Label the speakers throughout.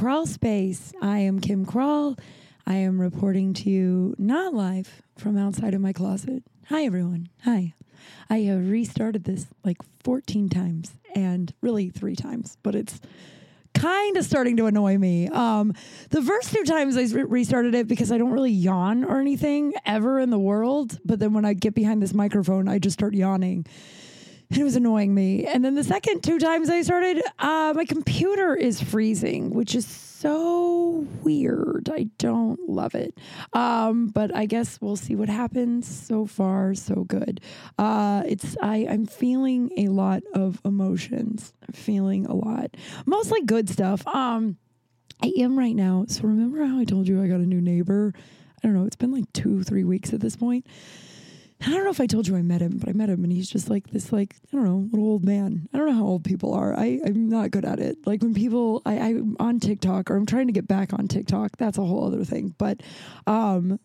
Speaker 1: Crawl space. I
Speaker 2: am Kim Crawl. I am reporting to you not live from outside of my closet. Hi, everyone. Hi. I have restarted this like 14 times and really three times, but it's kind of starting to annoy me. Um, the first two times I re- restarted it because I don't really yawn or anything ever in the world. But then when I get behind this microphone, I just start yawning. And it was annoying me. And then the second two times I started, uh, my computer is freezing, which is so weird. I don't love it. Um, but I guess we'll see what happens. So far, so good. Uh, it's I, I'm feeling a lot of emotions. Feeling a lot. Mostly good stuff. Um, I am right now. So remember how I told you I got a new neighbor? I don't know. It's been like two, three weeks at this point. I don't know if I told you I met him, but I met him and he's just like this, like, I don't know, little old man. I don't know how old people are. I, I'm not good at it. Like when people, I, I'm on TikTok or I'm trying to get back on TikTok, that's a whole other thing. But um,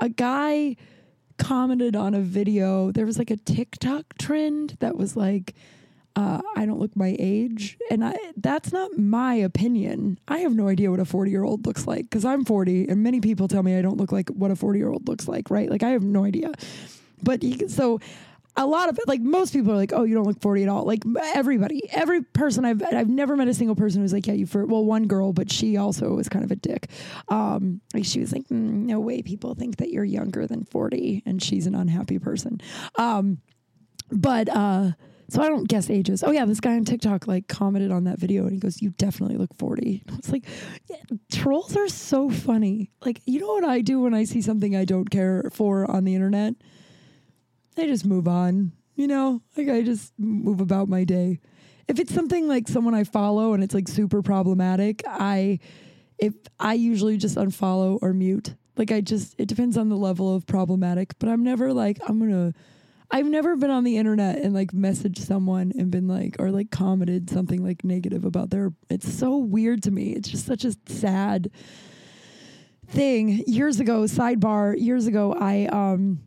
Speaker 2: a guy commented on a video. There was like a TikTok trend that was like, uh, I don't look my age. And I, that's not my opinion. I have no idea what a 40 year old looks like because I'm 40 and many people tell me I don't look like what a 40 year old looks like, right? Like I have no idea. But he, so a lot of it, like most people are like, oh, you don't look 40 at all. Like everybody, every person I've, I've never met a single person who's like, yeah, you for, well, one girl, but she also was kind of a dick. Um, like she was like, mm, no way people think that you're younger than 40 and she's an unhappy person. Um, but, uh, so I don't guess ages. Oh yeah, this guy on TikTok like commented on that video and he goes, "You definitely look 40." And I was like, yeah, "Trolls are so funny." Like, you know what I do when I see something I don't care for on the internet? I just move on. You know, like I just move about my day. If it's something like someone I follow and it's like super problematic, I if I usually just unfollow or mute. Like I just it depends on the level of problematic, but I'm never like I'm going to I've never been on the internet and like messaged someone and been like or like commented something like negative about their it's so weird to me. It's just such a sad thing. Years ago, sidebar, years ago I um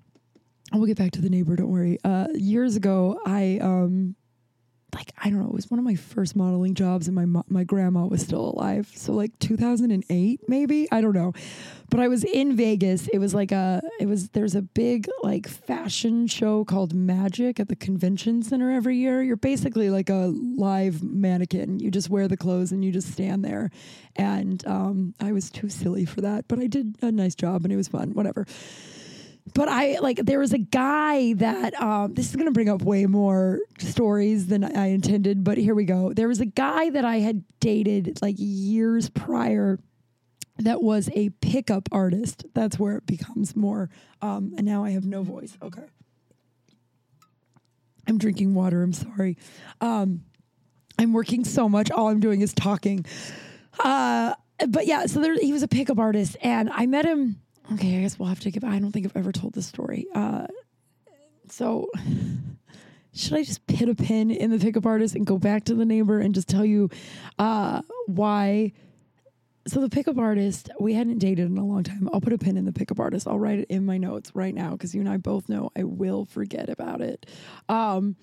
Speaker 2: we'll get back to the neighbor, don't worry. Uh years ago I um like I don't know, it was one of my first modeling jobs, and my mo- my grandma was still alive. So like 2008, maybe I don't know, but I was in Vegas. It was like a it was there's a big like fashion show called Magic at the convention center every year. You're basically like a live mannequin. You just wear the clothes and you just stand there. And um, I was too silly for that, but I did a nice job and it was fun. Whatever but I like there was a guy that um, this is to bring up way more stories than I intended, but here we go. There was a guy that I had dated like years prior that was a pickup artist. That's where it becomes more. Um, and now I have no voice. Okay. I'm drinking water. I'm sorry. Um, I'm working so much. All I'm doing is talking. Uh, but yeah, so there, he was a pickup artist, and I met him. Okay, I guess we'll have to give. I don't think I've ever told this story. Uh, so, should I just put a pin in the pickup artist and go back to the neighbor and just tell you uh, why? So the pickup artist, we hadn't dated in a long time. I'll put a pin in the pickup artist. I'll write it in my notes right now because you and I both know I will forget about it. Um,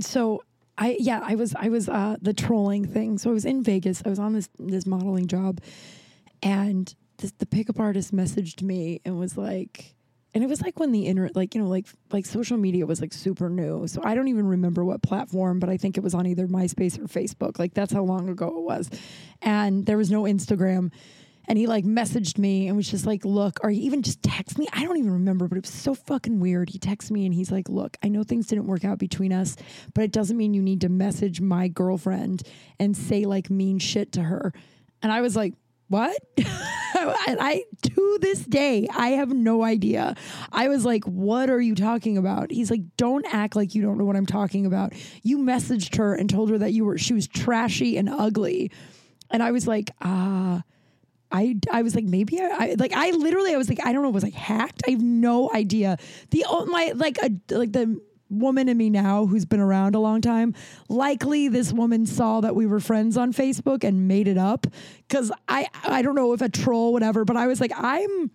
Speaker 2: so I yeah, I was I was uh the trolling thing. So I was in Vegas. I was on this this modeling job and this, the pickup artist messaged me and was like and it was like when the internet like you know like like social media was like super new. So I don't even remember what platform, but I think it was on either MySpace or Facebook. Like that's how long ago it was. And there was no Instagram and he like messaged me and was just like, look, or he even just texted me. I don't even remember, but it was so fucking weird. He texted me and he's like, look, I know things didn't work out between us, but it doesn't mean you need to message my girlfriend and say like mean shit to her. And I was like, what? and I, to this day, I have no idea. I was like, what are you talking about? He's like, don't act like you don't know what I'm talking about. You messaged her and told her that you were, she was trashy and ugly. And I was like, ah. I, I was like maybe I, I like I literally I was like I don't know was like hacked I have no idea the oh, my like a like the woman in me now who's been around a long time. Likely this woman saw that we were friends on Facebook and made it up cuz I I don't know if a troll whatever, but I was like I'm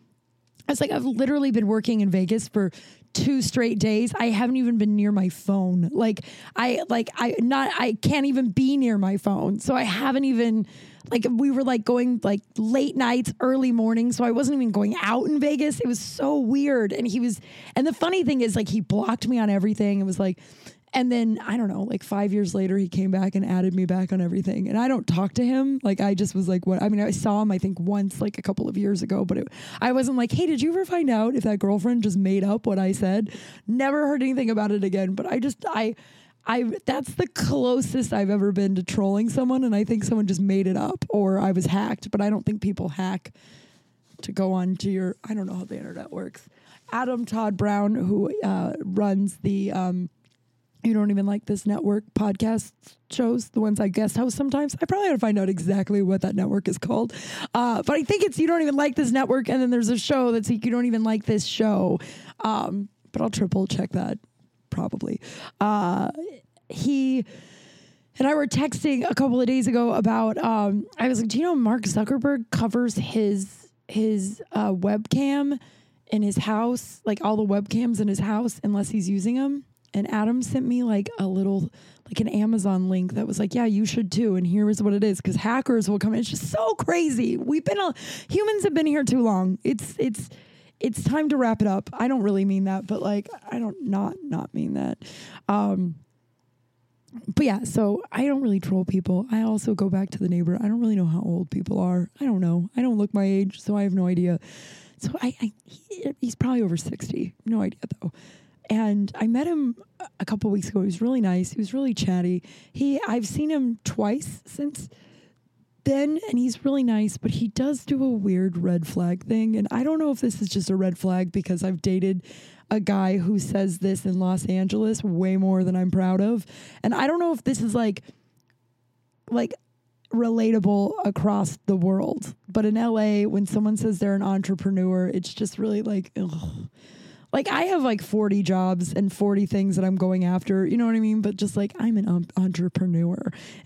Speaker 2: I was like I've literally been working in Vegas for two straight days. I haven't even been near my phone. Like I like I not I can't even be near my phone. So I haven't even like we were like going like late nights, early mornings. So I wasn't even going out in Vegas. It was so weird. And he was and the funny thing is like he blocked me on everything. It was like and then I don't know, like five years later, he came back and added me back on everything. And I don't talk to him. Like I just was like, what? I mean, I saw him I think once, like a couple of years ago, but it, I wasn't like, hey, did you ever find out if that girlfriend just made up what I said? Never heard anything about it again. But I just I. I that's the closest I've ever been to trolling someone, and I think someone just made it up or I was hacked. But I don't think people hack to go on to your. I don't know how the internet works. Adam Todd Brown, who uh, runs the um, you don't even like this network podcast shows, the ones I guest host sometimes. I probably ought to find out exactly what that network is called. Uh, but I think it's you don't even like this network, and then there's a show that's like you don't even like this show. Um, but I'll triple check that probably. Uh, he and I were texting a couple of days ago about. Um, I was like, do you know Mark Zuckerberg covers his his uh, webcam in his house, like all the webcams in his house, unless he's using them. And Adam sent me like a little, like an Amazon link that was like, yeah, you should too. And here is what it is, because hackers will come. It's just so crazy. We've been humans have been here too long. It's it's it's time to wrap it up. I don't really mean that, but like I don't not not mean that. Um, but yeah, so I don't really troll people. I also go back to the neighbor. I don't really know how old people are. I don't know. I don't look my age, so I have no idea. So I, I he, he's probably over sixty. No idea though. And I met him a couple weeks ago. He was really nice. He was really chatty. He I've seen him twice since then and he's really nice, but he does do a weird red flag thing. And I don't know if this is just a red flag because I've dated a guy who says this in Los Angeles way more than I'm proud of. And I don't know if this is like like relatable across the world. But in LA, when someone says they're an entrepreneur, it's just really like ugh. Like I have like 40 jobs and 40 things that I'm going after, you know what I mean? But just like I'm an um, entrepreneur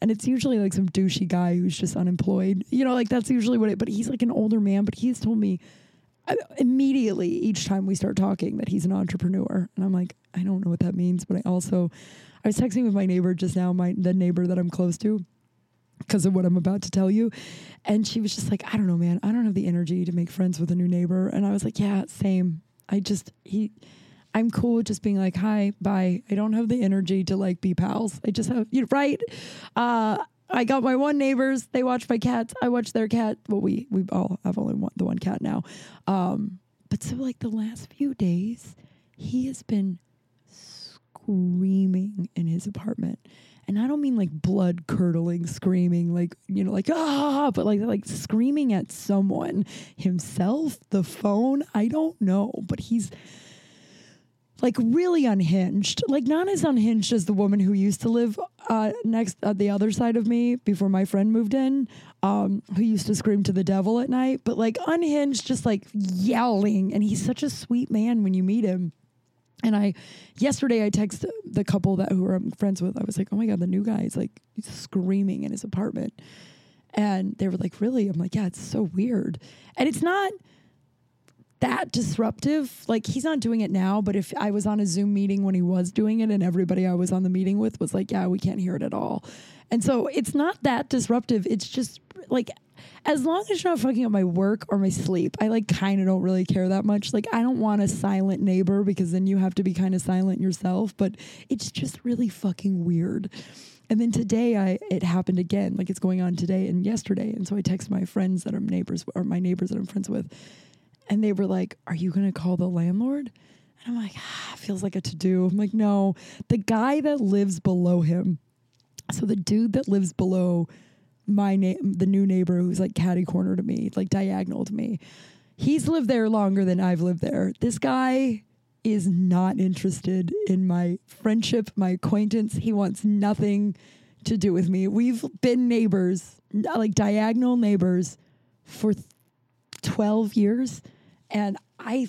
Speaker 2: and it's usually like some douchey guy who's just unemployed. You know, like that's usually what it, but he's like an older man, but he's told me uh, immediately each time we start talking that he's an entrepreneur. And I'm like, I don't know what that means, but I also, I was texting with my neighbor just now, my, the neighbor that I'm close to because of what I'm about to tell you. And she was just like, I don't know, man. I don't have the energy to make friends with a new neighbor. And I was like, yeah, same. I just he I'm cool with just being like, hi, bye. I don't have the energy to like be pals. I just have you know, right. Uh I got my one neighbors. They watch my cats. I watch their cat. Well, we we all have only one, the one cat now. Um, but so like the last few days, he has been screaming in his apartment. And I don't mean like blood curdling screaming, like, you know, like, ah, but like, like screaming at someone, himself, the phone. I don't know, but he's like really unhinged, like not as unhinged as the woman who used to live uh, next at the other side of me before my friend moved in, um, who used to scream to the devil at night, but like unhinged, just like yelling. And he's such a sweet man when you meet him. And I, yesterday, I texted the couple that who I'm friends with. I was like, "Oh my god, the new guy is like screaming in his apartment," and they were like, "Really?" I'm like, "Yeah, it's so weird," and it's not that disruptive. Like he's not doing it now, but if I was on a Zoom meeting when he was doing it, and everybody I was on the meeting with was like, "Yeah, we can't hear it at all," and so it's not that disruptive. It's just like as long as you're not fucking up my work or my sleep, I like kind of don't really care that much. Like I don't want a silent neighbor because then you have to be kind of silent yourself, but it's just really fucking weird. And then today I it happened again, like it's going on today and yesterday. And so I text my friends that are neighbors or my neighbors that I'm friends with. And they were like, Are you gonna call the landlord? And I'm like, ah, feels like a to do. I'm like, no, the guy that lives below him. So the dude that lives below my name, the new neighbor who's like catty corner to me, like diagonal to me. He's lived there longer than I've lived there. This guy is not interested in my friendship, my acquaintance. He wants nothing to do with me. We've been neighbors, uh, like diagonal neighbors, for 12 years. And I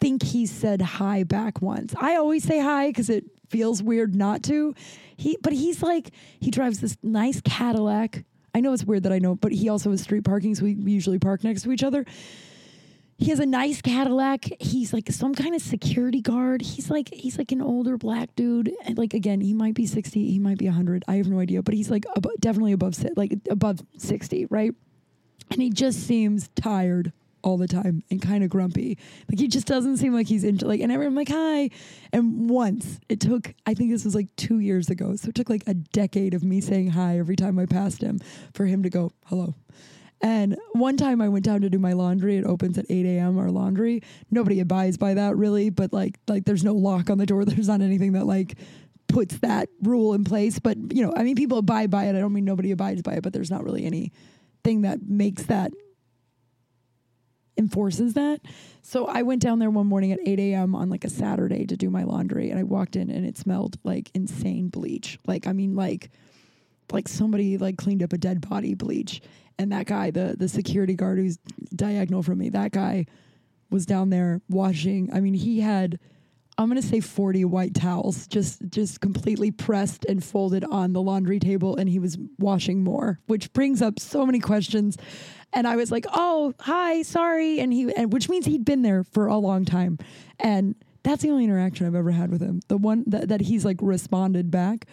Speaker 2: think he said hi back once. I always say hi because it feels weird not to. He, but he's like, he drives this nice Cadillac. I know it's weird that I know, but he also has street parking, so we usually park next to each other. He has a nice Cadillac. He's like some kind of security guard. He's like he's like an older black dude. And like again, he might be sixty, he might be hundred. I have no idea, but he's like abo- definitely above like above sixty, right? And he just seems tired all the time and kind of grumpy. Like he just doesn't seem like he's into like. And everyone like hi. And once it took, I think this was like two years ago, so it took like a decade of me saying hi every time I passed him for him to go hello. And one time I went down to do my laundry. It opens at 8 a.m. Our laundry. Nobody abides by that really, but like like there's no lock on the door. There's not anything that like puts that rule in place. But you know, I mean, people abide by it. I don't mean nobody abides by it, but there's not really any thing that makes that enforces that. So I went down there one morning at 8 a.m. on like a Saturday to do my laundry, and I walked in and it smelled like insane bleach. Like I mean, like like somebody like cleaned up a dead body bleach. And that guy, the the security guard who's diagonal from me, that guy was down there washing. I mean, he had I'm gonna say 40 white towels just just completely pressed and folded on the laundry table, and he was washing more, which brings up so many questions. And I was like, "Oh, hi, sorry," and he, and which means he'd been there for a long time, and that's the only interaction I've ever had with him. The one that, that he's like responded back.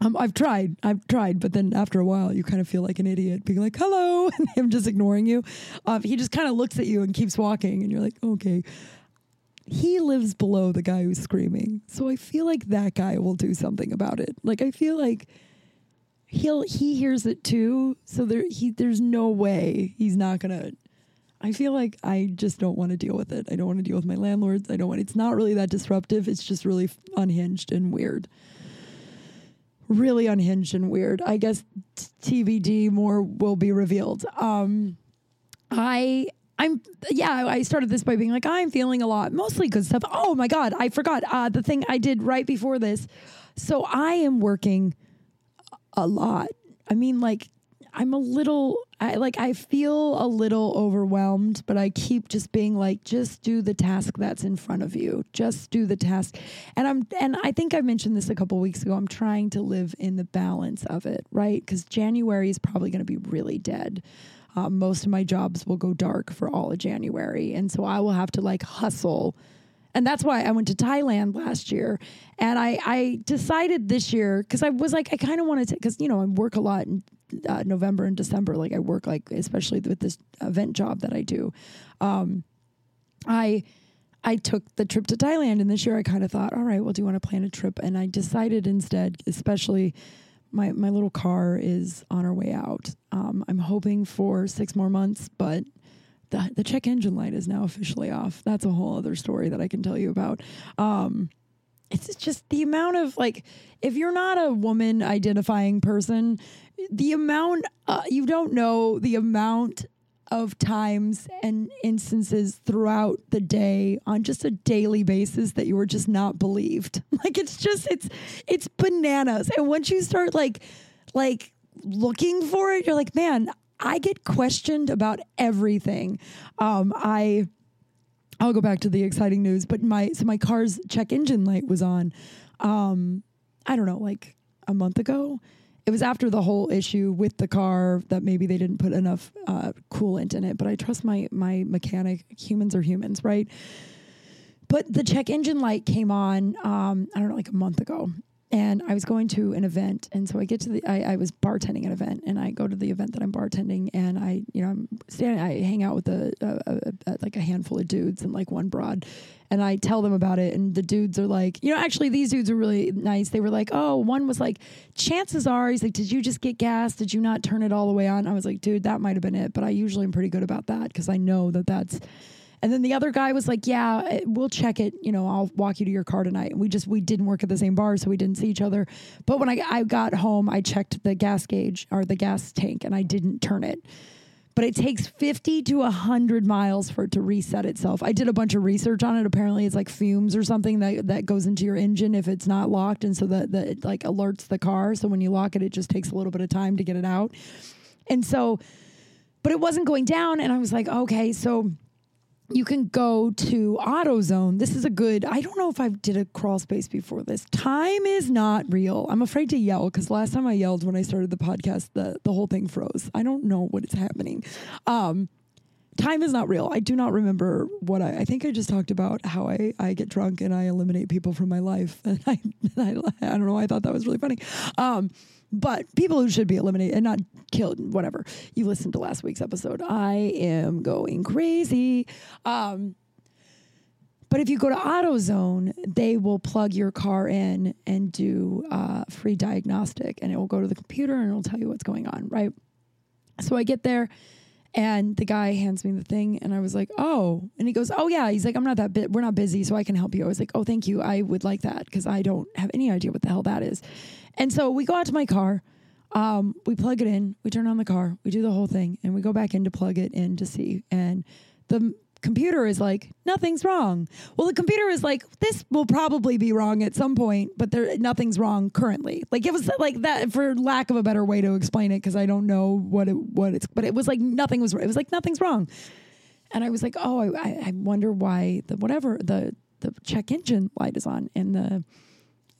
Speaker 2: Um, I've tried, I've tried, but then after a while, you kind of feel like an idiot, being like "hello" and him just ignoring you. Um, he just kind of looks at you and keeps walking, and you're like, "Okay." He lives below the guy who's screaming, so I feel like that guy will do something about it. Like I feel like he'll he hears it too, so there he there's no way he's not gonna. I feel like I just don't want to deal with it. I don't want to deal with my landlords. I don't want. It's not really that disruptive. It's just really unhinged and weird really unhinged and weird. I guess TBD more will be revealed. Um, I I'm yeah. I started this by being like I'm feeling a lot, mostly good stuff. Oh my god, I forgot uh, the thing I did right before this. So I am working a lot. I mean, like I'm a little. I like I feel a little overwhelmed, but I keep just being like, just do the task that's in front of you. Just do the task. And I'm and I think I mentioned this a couple weeks ago. I'm trying to live in the balance of it, right? Because January is probably going to be really dead. Uh, most of my jobs will go dark for all of January, and so I will have to like hustle. And that's why I went to Thailand last year. And I, I decided this year, because I was like, I kind of wanted to, because, you know, I work a lot in uh, November and December. Like I work, like, especially with this event job that I do. Um, I, I took the trip to Thailand. And this year I kind of thought, all right, well, do you want to plan a trip? And I decided instead, especially my, my little car is on our way out. Um, I'm hoping for six more months, but the, the check engine light is now officially off. That's a whole other story that I can tell you about. Um, it's just the amount of like, if you're not a woman identifying person, the amount uh, you don't know the amount of times and instances throughout the day on just a daily basis that you were just not believed. Like it's just it's it's bananas. And once you start like like looking for it, you're like, man, I get questioned about everything. Um, I I'll go back to the exciting news, but my so my car's check engine light was on. Um, I don't know, like a month ago. It was after the whole issue with the car that maybe they didn't put enough uh, coolant in it. But I trust my my mechanic. Humans are humans, right? But the check engine light came on. Um, I don't know, like a month ago, and I was going to an event, and so I get to the. I, I was bartending an event, and I go to the event that I'm bartending, and I, you know, I'm standing. I hang out with a, a, a, like a handful of dudes and like one broad, and I tell them about it, and the dudes are like, you know, actually these dudes are really nice. They were like, oh, one was like, chances are, he's like, did you just get gas? Did you not turn it all the way on? I was like, dude, that might have been it, but I usually am pretty good about that because I know that that's. And then the other guy was like, "Yeah, eh, we'll check it. You know, I'll walk you to your car tonight." And we just we didn't work at the same bar, so we didn't see each other. But when I I got home, I checked the gas gauge or the gas tank, and I didn't turn it. But it takes 50 to 100 miles for it to reset itself. I did a bunch of research on it. Apparently, it's like fumes or something that, that goes into your engine if it's not locked. And so that, that it like alerts the car. So when you lock it, it just takes a little bit of time to get it out. And so, but it wasn't going down. And I was like, okay, so you can go to AutoZone. This is a good. I don't know if I did a crawl space before this. Time is not real. I'm afraid to yell because last time I yelled when I started the podcast, the the whole thing froze. I don't know what is happening. Um, time is not real. I do not remember what I. I think I just talked about how I I get drunk and I eliminate people from my life, and I I, I don't know. I thought that was really funny. Um, but people who should be eliminated and not killed, whatever. You listened to last week's episode. I am going crazy. Um, but if you go to AutoZone, they will plug your car in and do uh, free diagnostic, and it will go to the computer and it'll tell you what's going on, right? So I get there, and the guy hands me the thing, and I was like, "Oh," and he goes, "Oh yeah." He's like, "I'm not that bit. We're not busy, so I can help you." I was like, "Oh, thank you. I would like that because I don't have any idea what the hell that is." And so we go out to my car. Um, we plug it in. We turn on the car. We do the whole thing, and we go back in to plug it in to see. And the computer is like, "Nothing's wrong." Well, the computer is like, "This will probably be wrong at some point, but there nothing's wrong currently." Like it was like that, for lack of a better way to explain it, because I don't know what it what it's. But it was like nothing was. It was like nothing's wrong. And I was like, "Oh, I, I- wonder why the whatever the the check engine light is on and the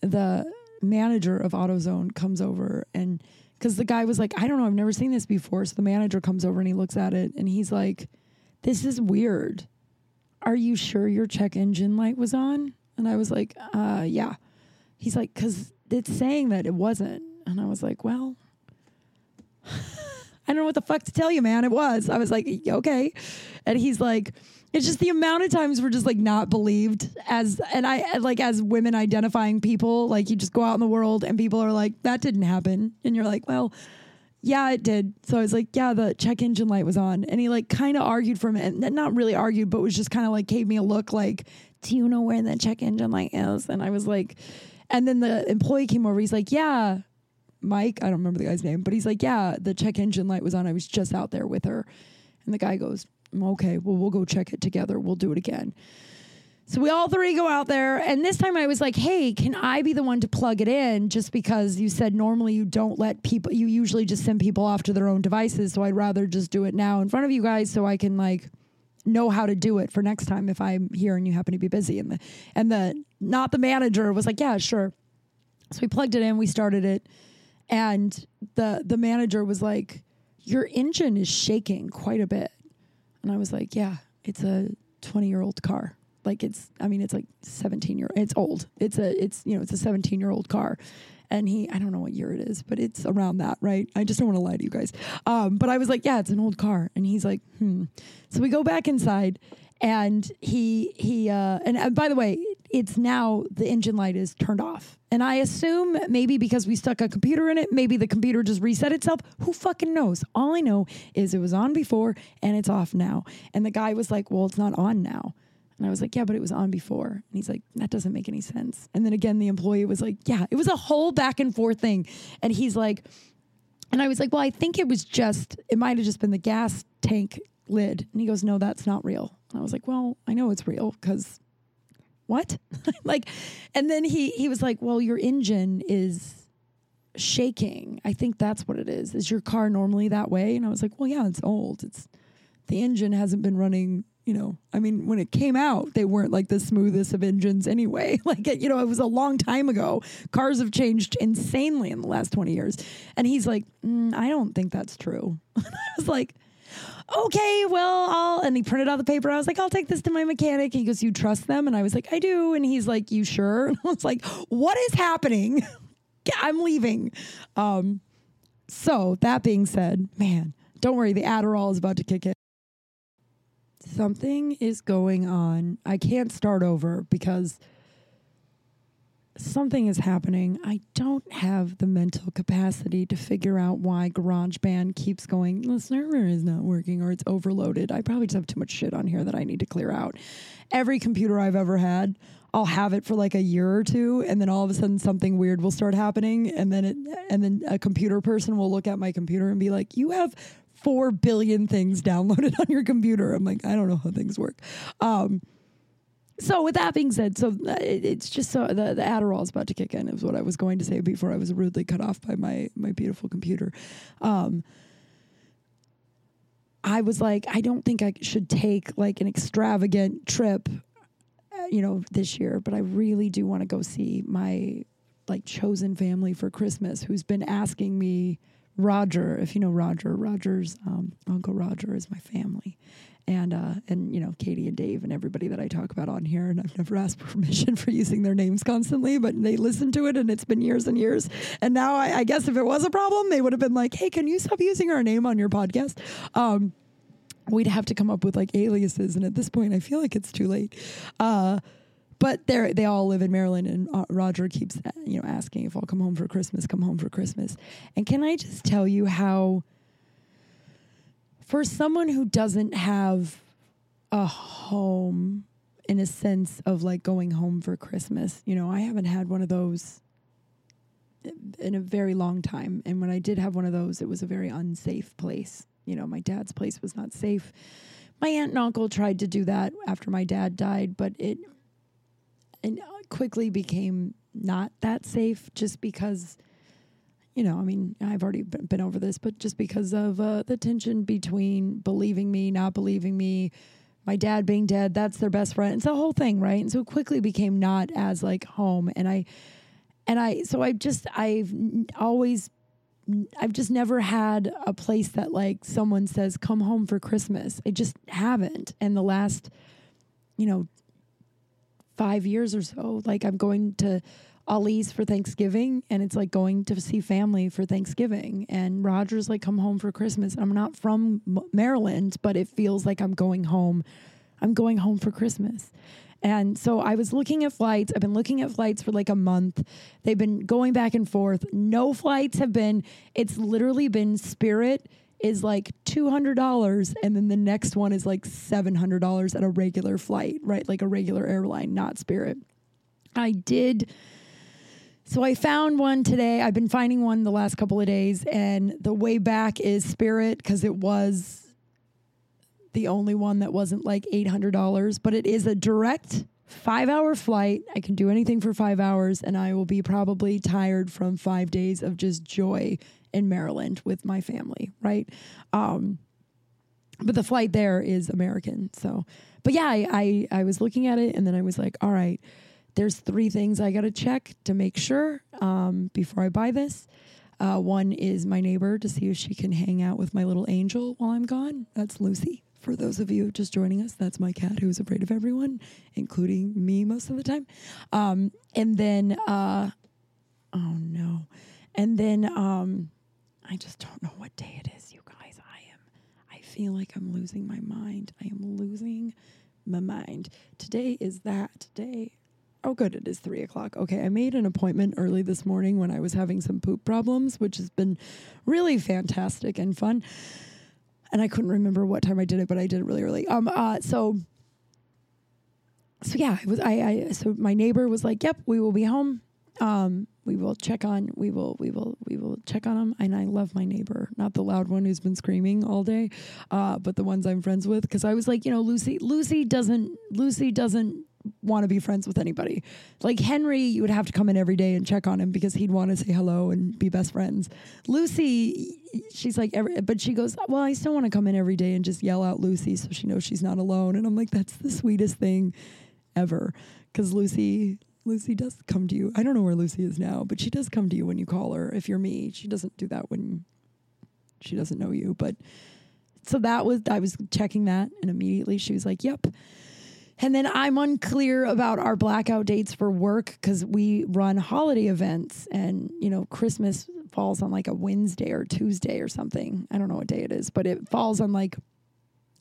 Speaker 2: the manager of AutoZone comes over and because the guy was like, I don't know, I've never seen this before. So the manager comes over and he looks at it and he's like, This is weird. Are you sure your check engine light was on? And I was like, uh, yeah. He's like, because it's saying that it wasn't. And I was like, well, I don't know what the fuck to tell you, man. It was. I was like, okay. And he's like, it's just the amount of times we're just like not believed as, and I like as women identifying people, like you just go out in the world and people are like, that didn't happen. And you're like, well, yeah, it did. So I was like, yeah, the check engine light was on. And he like kind of argued for a and not really argued, but was just kind of like gave me a look like, do you know where the check engine light is? And I was like, and then the employee came over. He's like, yeah, Mike, I don't remember the guy's name, but he's like, yeah, the check engine light was on. I was just out there with her. And the guy goes, "Mm, okay, well, we'll go check it together. We'll do it again. So we all three go out there. And this time I was like, hey, can I be the one to plug it in? Just because you said normally you don't let people, you usually just send people off to their own devices. So I'd rather just do it now in front of you guys so I can like know how to do it for next time if I'm here and you happen to be busy. And the, and the, not the manager was like, yeah, sure. So we plugged it in, we started it, and the the manager was like, "Your engine is shaking quite a bit," and I was like, "Yeah, it's a twenty year old car. Like it's, I mean, it's like seventeen year. It's old. It's a, it's you know, it's a seventeen year old car." And he, I don't know what year it is, but it's around that, right? I just don't want to lie to you guys. Um, but I was like, yeah, it's an old car. And he's like, hmm. So we go back inside and he he uh and uh, by the way it's now the engine light is turned off and i assume maybe because we stuck a computer in it maybe the computer just reset itself who fucking knows all i know is it was on before and it's off now and the guy was like well it's not on now and I was like, yeah, but it was on before. And he's like, that doesn't make any sense. And then again, the employee was like, yeah, it was a whole back and forth thing. And he's like, and I was like, well, I think it was just, it might have just been the gas tank lid. And he goes, no, that's not real. And I was like, well, I know it's real because what? like, and then he, he was like, well, your engine is shaking. I think that's what it is. Is your car normally that way? And I was like, well, yeah, it's old. It's the engine hasn't been running. You know, I mean, when it came out, they weren't like the smoothest of engines anyway. Like, you know, it was a long time ago. Cars have changed insanely in the last 20 years. And he's like, mm, I don't think that's true. I was like, okay, well, I'll, and he printed out the paper. I was like, I'll take this to my mechanic. He goes, You trust them? And I was like, I do. And he's like, You sure? And I was like, What is happening? I'm leaving. Um, so that being said, man, don't worry, the Adderall is about to kick in. Something is going on. I can't start over because something is happening. I don't have the mental capacity to figure out why GarageBand keeps going, the server is not working or it's overloaded. I probably just have too much shit on here that I need to clear out. Every computer I've ever had, I'll have it for like a year or two and then all of a sudden something weird will start happening and then it and then a computer person will look at my computer and be like, "You have 4 billion things downloaded on your computer." I'm like, "I don't know how things work." Um so with that being said, so uh, it's just so the, the Adderall is about to kick in is what I was going to say before I was rudely cut off by my my beautiful computer. Um, I was like, I don't think I should take like an extravagant trip, uh, you know, this year, but I really do want to go see my like chosen family for Christmas who's been asking me Roger, if you know Roger, Roger's um, Uncle Roger is my family. And uh, and you know Katie and Dave and everybody that I talk about on here, and I've never asked permission for using their names constantly, but they listen to it, and it's been years and years. And now I, I guess if it was a problem, they would have been like, "Hey, can you stop using our name on your podcast?" Um, we'd have to come up with like aliases, and at this point, I feel like it's too late. Uh, but they they all live in Maryland, and uh, Roger keeps you know asking if I'll come home for Christmas, come home for Christmas. And can I just tell you how, for someone who doesn't have a home in a sense of like going home for Christmas, you know, I haven't had one of those in a very long time. And when I did have one of those, it was a very unsafe place. You know, my dad's place was not safe. My aunt and uncle tried to do that after my dad died, but it and uh, quickly became not that safe just because you know, I mean, I've already been, over this, but just because of uh, the tension between believing me, not believing me, my dad being dead, that's their best friend. It's the whole thing, right? And so it quickly became not as like home. And I, and I, so I just, I've always, I've just never had a place that like someone says, come home for Christmas. I just haven't. And the last, you know, five years or so, like I'm going to Ollie's for Thanksgiving and it's like going to see family for Thanksgiving. And Roger's like, come home for Christmas. I'm not from Maryland, but it feels like I'm going home. I'm going home for Christmas. And so I was looking at flights. I've been looking at flights for like a month. They've been going back and forth. No flights have been, it's literally been Spirit is like $200 and then the next one is like $700 at a regular flight, right? Like a regular airline, not Spirit. I did so I found one today. I've been finding one the last couple of days, and the way back is Spirit because it was the only one that wasn't like eight hundred dollars. But it is a direct five hour flight. I can do anything for five hours, and I will be probably tired from five days of just joy in Maryland with my family. Right. Um, but the flight there is American. So, but yeah, I, I I was looking at it, and then I was like, all right there's three things I got to check to make sure um, before I buy this. Uh, one is my neighbor to see if she can hang out with my little angel while I'm gone. That's Lucy. For those of you just joining us, that's my cat who's afraid of everyone, including me most of the time. Um, and then, uh, oh no. And then um, I just don't know what day it is, you guys. I am, I feel like I'm losing my mind. I am losing my mind. Today is that day oh good it is three o'clock. Okay i made an appointment early this morning when i was having some poop problems which has been really fantastic and fun. And i couldn't remember what time i did it but i did it really early. Um uh so so yeah it was i i so my neighbor was like yep we will be home. Um we will check on we will we will we will check on them." and i love my neighbor not the loud one who's been screaming all day uh but the ones i'm friends with. Because i was like you know lucy lucy doesn't lucy doesn't want to be friends with anybody. Like Henry, you would have to come in every day and check on him because he'd want to say hello and be best friends. Lucy, she's like, every, but she goes, well, I still want to come in every day and just yell out Lucy so she knows she's not alone. And I'm like, that's the sweetest thing ever because Lucy. Lucy does come to you. I don't know where Lucy is now, but she does come to you when you call her. If you're me, she doesn't do that when she doesn't know you. But so that was, I was checking that, and immediately she was like, yep. And then I'm unclear about our blackout dates for work because we run holiday events and, you know, Christmas falls on like a Wednesday or Tuesday or something. I don't know what day it is, but it falls on like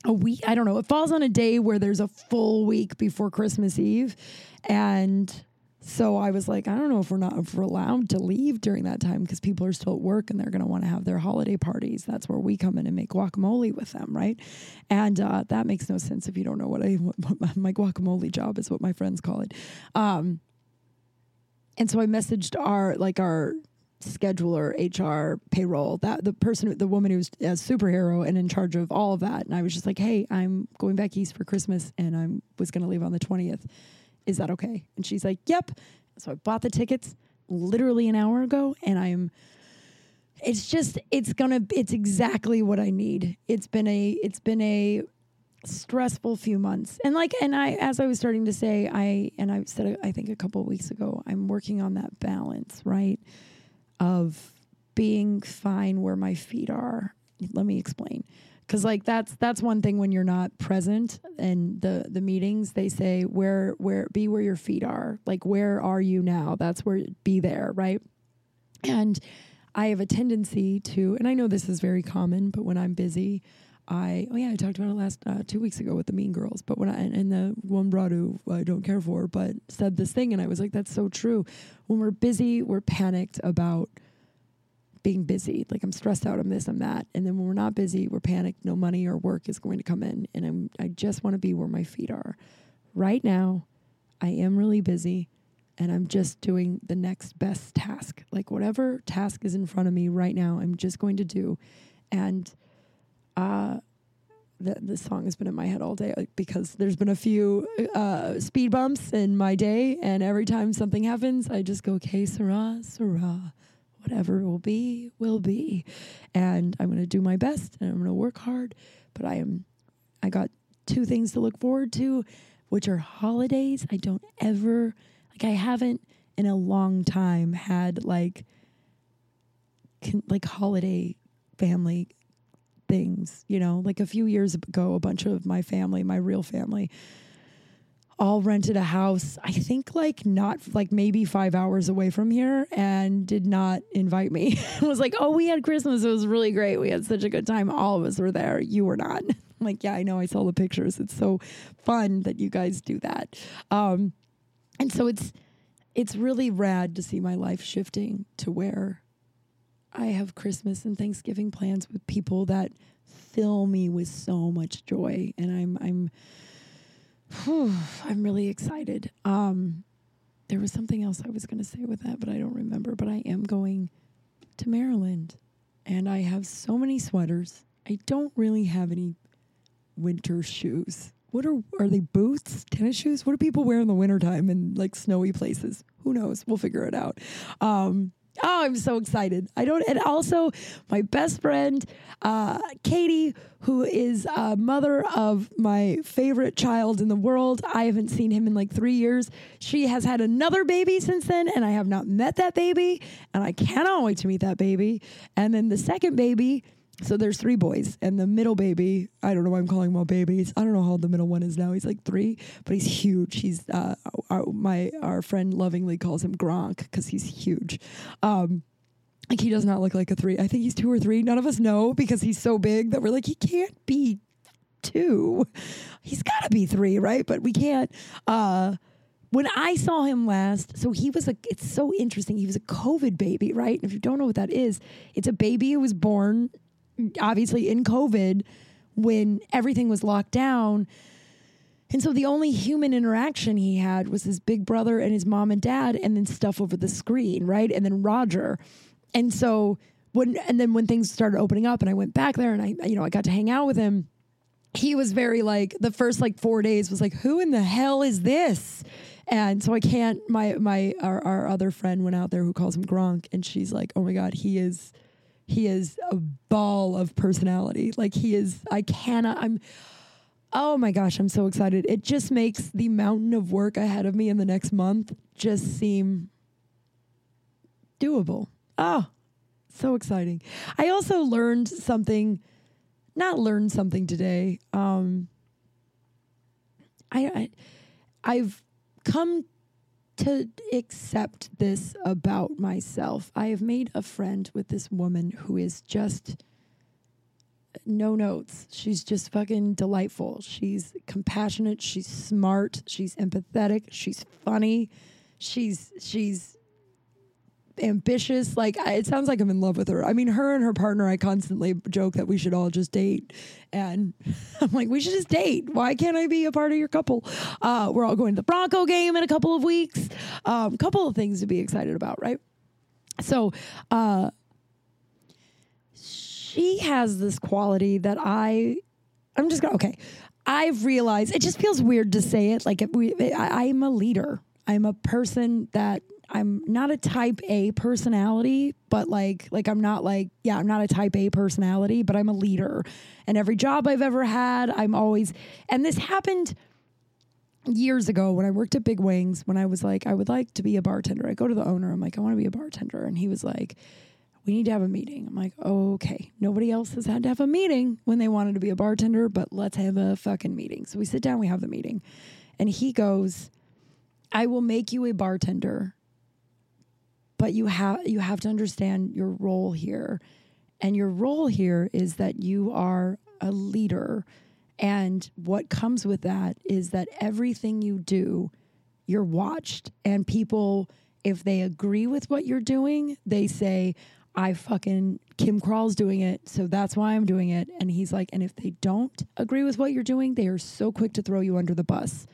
Speaker 2: a week. I don't know. It falls on a day where there's a full week before Christmas Eve. And so I was like, I don't know if we're not if we're allowed to leave during that time because people are still at work and they're going to want to have their holiday parties. That's where we come in and make guacamole with them, right? And uh, that makes no sense if you don't know what I what my, guacamole job is, what my friends call it. Um, and so I messaged our like our scheduler, HR, payroll, that the person, the woman who's a superhero and in charge of all of that. And I was just like, hey, I'm going back east for Christmas and I was going to leave on the 20th is that okay? And she's like, yep. So I bought the tickets literally an hour ago and I'm it's just it's gonna it's exactly what I need. It's been a it's been a stressful few months. And like and I as I was starting to say, I and I said I think a couple of weeks ago, I'm working on that balance, right? Of being fine where my feet are. Let me explain. Cause like that's that's one thing when you're not present and the the meetings they say where where be where your feet are. Like where are you now? That's where be there right? And I have a tendency to and I know this is very common but when I'm busy I oh yeah I talked about it last uh, two weeks ago with the Mean Girls but when I and, and the one broad who I don't care for but said this thing and I was like that's so true. When we're busy we're panicked about being busy. Like I'm stressed out, I'm this, I'm that. And then when we're not busy, we're panicked, no money or work is going to come in. And I'm I just want to be where my feet are. Right now, I am really busy and I'm just doing the next best task. Like whatever task is in front of me right now, I'm just going to do. And uh the, the song has been in my head all day because there's been a few uh, speed bumps in my day, and every time something happens, I just go, "Que sera, sera, whatever will be, will be. And I'm going to do my best and I'm going to work hard. But I am, I got two things to look forward to, which are holidays. I don't ever, like, I haven't in a long time had like, con- like holiday family things, you know, like a few years ago, a bunch of my family, my real family, all rented a house, I think like not like maybe five hours away from here and did not invite me. I was like, oh, we had Christmas. It was really great. We had such a good time. All of us were there. You were not. I'm like, yeah, I know. I saw the pictures. It's so fun that you guys do that. Um, and so it's it's really rad to see my life shifting to where I have Christmas and Thanksgiving plans with people that fill me with so much joy. And I'm I'm Whew, I'm really excited. Um, there was something else I was going to say with that, but I don't remember. But I am going to Maryland, and I have so many sweaters. I don't really have any winter shoes. What are are they boots, tennis shoes? What do people wear in the wintertime in like snowy places? Who knows? We'll figure it out. Um, Oh, I'm so excited. I don't, and also my best friend, uh, Katie, who is a mother of my favorite child in the world. I haven't seen him in like three years. She has had another baby since then, and I have not met that baby, and I cannot wait to meet that baby. And then the second baby, so there's three boys, and the middle baby, I don't know why I'm calling them a baby. I don't know how old the middle one is now. He's like three, but he's huge. He's uh, our, my our friend lovingly calls him Gronk because he's huge. Um, like he does not look like a three. I think he's two or three. None of us know because he's so big that we're like he can't be two. He's got to be three, right? But we can't. Uh, when I saw him last, so he was a, it's so interesting. He was a COVID baby, right? And if you don't know what that is, it's a baby who was born obviously in COVID when everything was locked down. And so the only human interaction he had was his big brother and his mom and dad, and then stuff over the screen, right? And then Roger. And so when, and then when things started opening up and I went back there and I, you know, I got to hang out with him, he was very like, the first like four days was like, who in the hell is this? And so I can't, my, my, our, our other friend went out there who calls him Gronk and she's like, oh my God, he is, he is a ball of personality. Like he is, I cannot, I'm, oh my gosh, I'm so excited. It just makes the mountain of work ahead of me in the next month just seem doable. Oh, so exciting. I also learned something, not learned something today. Um, I, I I've come to accept this about myself. I have made a friend with this woman who is just no notes. She's just fucking delightful. She's compassionate, she's smart, she's empathetic, she's funny. She's she's ambitious. Like I, it sounds like I'm in love with her. I mean, her and her partner. I constantly joke that we should all just date, and I'm like, we should just date. Why can't I be a part of your couple? Uh, we're all going to the Bronco game in a couple of weeks. A um, couple of things to be excited about, right? So, uh, she has this quality that I, I'm just gonna okay. I've realized it just feels weird to say it. Like if we, I, I'm a leader. I'm a person that I'm not a type A personality, but like like I'm not like yeah, I'm not a type A personality, but I'm a leader. And every job I've ever had, I'm always and this happened years ago when I worked at Big Wings when I was like I would like to be a bartender. I go to the owner, I'm like I want to be a bartender and he was like we need to have a meeting. I'm like, okay. Nobody else has had to have a meeting when they wanted to be a bartender, but let's have a fucking meeting. So we sit down, we have the meeting. And he goes, I will make you a bartender, but you have you have to understand your role here. And your role here is that you are a leader. And what comes with that is that everything you do, you're watched. And people, if they agree with what you're doing, they say, I fucking Kim Crawl's doing it, so that's why I'm doing it. And he's like, and if they don't agree with what you're doing, they are so quick to throw you under the bus.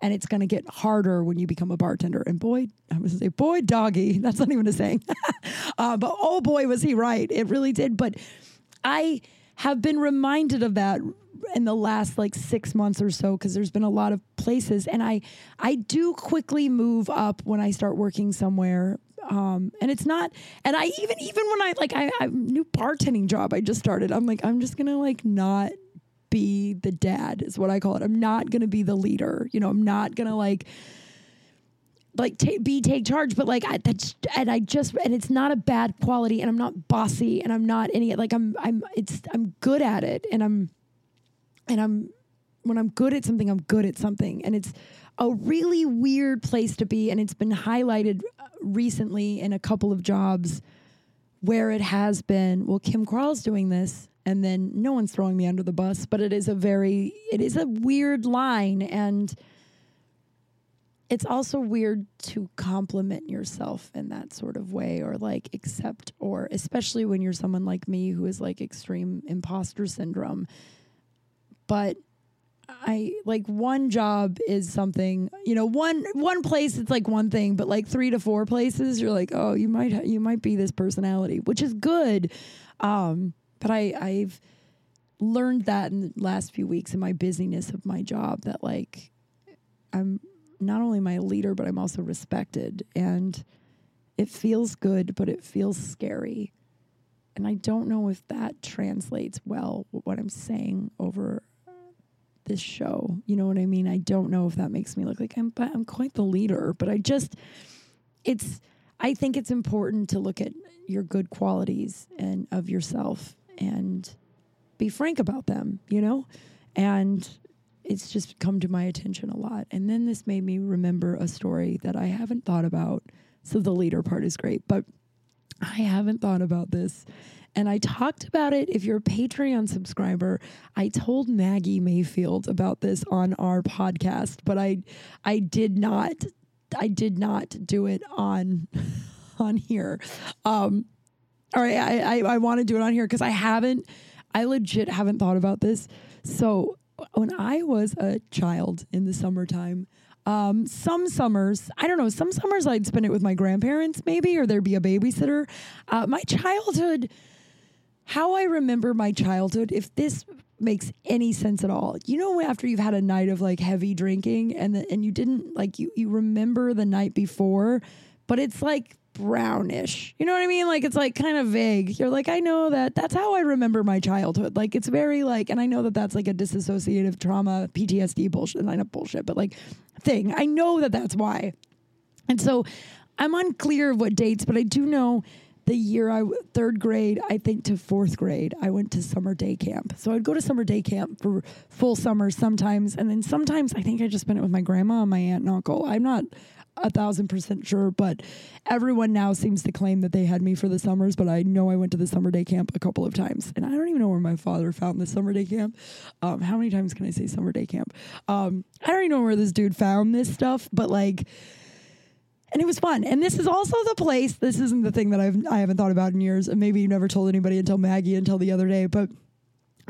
Speaker 2: And it's gonna get harder when you become a bartender. And boy, I was gonna say, boy, doggy. That's not even a saying. uh, but oh boy, was he right. It really did. But I have been reminded of that in the last like six months or so because there's been a lot of places and i i do quickly move up when i start working somewhere um and it's not and i even even when i like i i new bartending job i just started i'm like i'm just gonna like not be the dad is what i call it. I'm not gonna be the leader you know i'm not gonna like like ta be take charge but like I, that's and i just and it's not a bad quality and i'm not bossy and i'm not any like i'm i'm it's i'm good at it and i'm and i'm when i'm good at something i'm good at something and it's a really weird place to be and it's been highlighted uh, recently in a couple of jobs where it has been well kim crawl's doing this and then no one's throwing me under the bus but it is a very it is a weird line and it's also weird to compliment yourself in that sort of way or like accept or especially when you're someone like me who is like extreme imposter syndrome but I like one job is something, you know, one one place it's like one thing, but like three to four places you're like, "Oh, you might you might be this personality," which is good. Um, but I I've learned that in the last few weeks in my busyness of my job that like I'm not only my leader, but I'm also respected. And it feels good, but it feels scary. And I don't know if that translates well, what I'm saying over this show. You know what I mean? I don't know if that makes me look like I'm, but I'm quite the leader, but I just, it's, I think it's important to look at your good qualities and of yourself and be frank about them, you know? And it's just come to my attention a lot. And then this made me remember a story that I haven't thought about. So the leader part is great, but I haven't thought about this. And I talked about it. If you're a Patreon subscriber, I told Maggie Mayfield about this on our podcast, but I I did not I did not do it on on here. Um all right, I I, I want to do it on here because I haven't I legit haven't thought about this. So when I was a child in the summertime, um, some summers, I don't know, some summers I'd spend it with my grandparents, maybe, or there'd be a babysitter. Uh, my childhood, how I remember my childhood, if this makes any sense at all, you know, after you've had a night of like heavy drinking and the, and you didn't like you you remember the night before, but it's like brownish. You know what I mean? Like it's like kind of vague. You're like, I know that that's how I remember my childhood. Like it's very like, and I know that that's like a disassociative trauma, PTSD bullshit, not bullshit, but like thing. I know that that's why. And so I'm unclear of what dates, but I do know the year I third grade, I think to fourth grade, I went to summer day camp. So I'd go to summer day camp for full summer sometimes, and then sometimes I think I just spent it with my grandma and my aunt and uncle. I'm not a thousand percent sure, but everyone now seems to claim that they had me for the summers. But I know I went to the summer day camp a couple of times, and I don't even know where my father found the summer day camp. Um, how many times can I say summer day camp? Um, I don't even know where this dude found this stuff, but like and it was fun. And this is also the place. This isn't the thing that I've I haven't thought about in years, and maybe you never told anybody until Maggie until the other day. But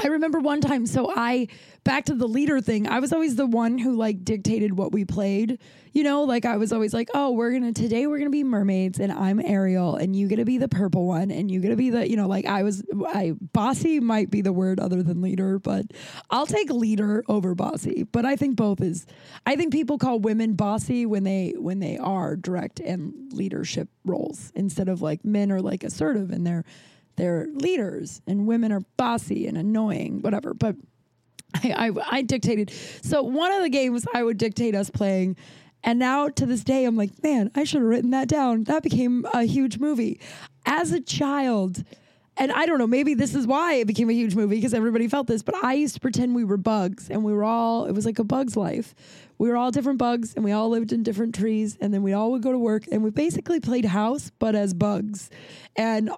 Speaker 2: I remember one time, so I back to the leader thing. I was always the one who like dictated what we played. You know, like I was always like, "Oh, we're gonna today we're gonna be mermaids, and I'm Ariel, and you gonna be the purple one, and you gonna be the you know like I was I bossy might be the word other than leader, but I'll take leader over bossy. But I think both is. I think people call women bossy when they when they are direct and leadership roles instead of like men are like assertive and they're they're leaders and women are bossy and annoying, whatever. But I, I, I dictated. So one of the games I would dictate us playing. And now to this day, I'm like, man, I should have written that down. That became a huge movie. As a child, and I don't know, maybe this is why it became a huge movie because everybody felt this, but I used to pretend we were bugs and we were all, it was like a bug's life. We were all different bugs and we all lived in different trees and then we all would go to work and we basically played house, but as bugs. And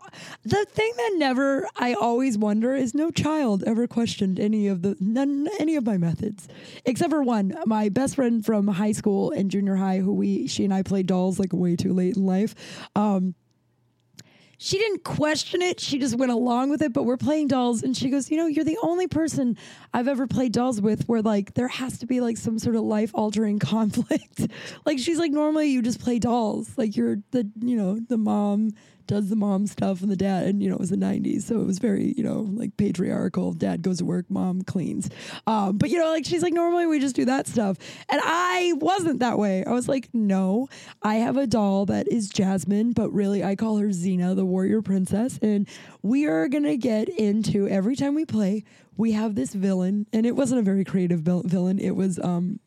Speaker 2: the thing that never, I always wonder is no child ever questioned any of the, none, any of my methods, except for one, my best friend from high school and junior high, who we, she and I played dolls like way too late in life. Um, she didn't question it. She just went along with it. But we're playing dolls, and she goes, "You know, you're the only person I've ever played dolls with where like there has to be like some sort of life altering conflict." like she's like, normally you just play dolls. Like you're the you know the mom does the mom stuff and the dad and you know it was the 90s so it was very you know like patriarchal dad goes to work mom cleans. Um, but you know like she's like normally we just do that stuff. And i wasn't that way. I was like no i have a doll that is jasmine but really i call her xena the warrior princess. And we are gonna get into every time we play we have this villain. And it wasn't a very creative vil- villain. It was um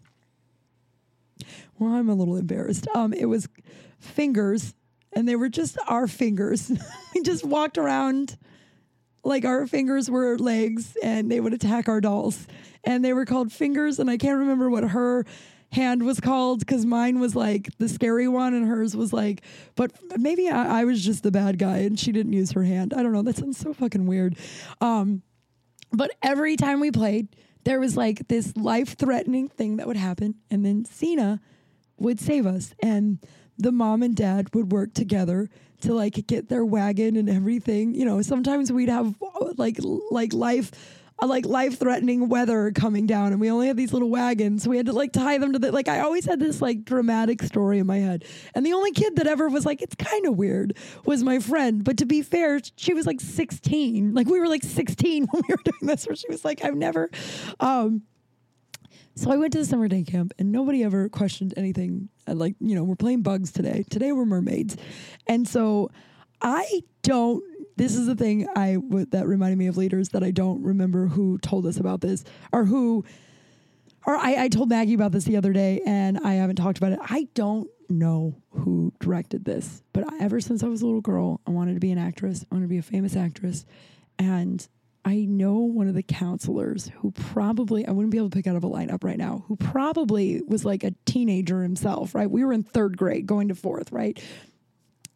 Speaker 2: well i'm a little embarrassed. Um it was fingers and they were just our fingers. we just walked around like our fingers were legs and they would attack our dolls. And they were called fingers, and I can't remember what her hand was called because mine was like the scary one and hers was like, but maybe I, I was just the bad guy and she didn't use her hand. I don't know. That sounds so fucking weird. Um, but every time we played, there was like this life threatening thing that would happen. And then Xena would save us. And the mom and dad would work together to like get their wagon and everything. You know, sometimes we'd have like like life uh, like life threatening weather coming down and we only had these little wagons. So We had to like tie them to the like I always had this like dramatic story in my head. And the only kid that ever was like it's kind of weird was my friend, but to be fair, she was like 16. Like we were like 16 when we were doing this where she was like I've never um so I went to the summer day camp and nobody ever questioned anything. Uh, Like, you know, we're playing bugs today. Today we're mermaids. And so I don't, this is the thing I, that reminded me of leaders that I don't remember who told us about this or who, or I, I told Maggie about this the other day and I haven't talked about it. I don't know who directed this, but ever since I was a little girl, I wanted to be an actress. I wanted to be a famous actress. And I know one of the counselors who probably, I wouldn't be able to pick out of a lineup right now, who probably was like a teenager himself, right? We were in third grade going to fourth, right?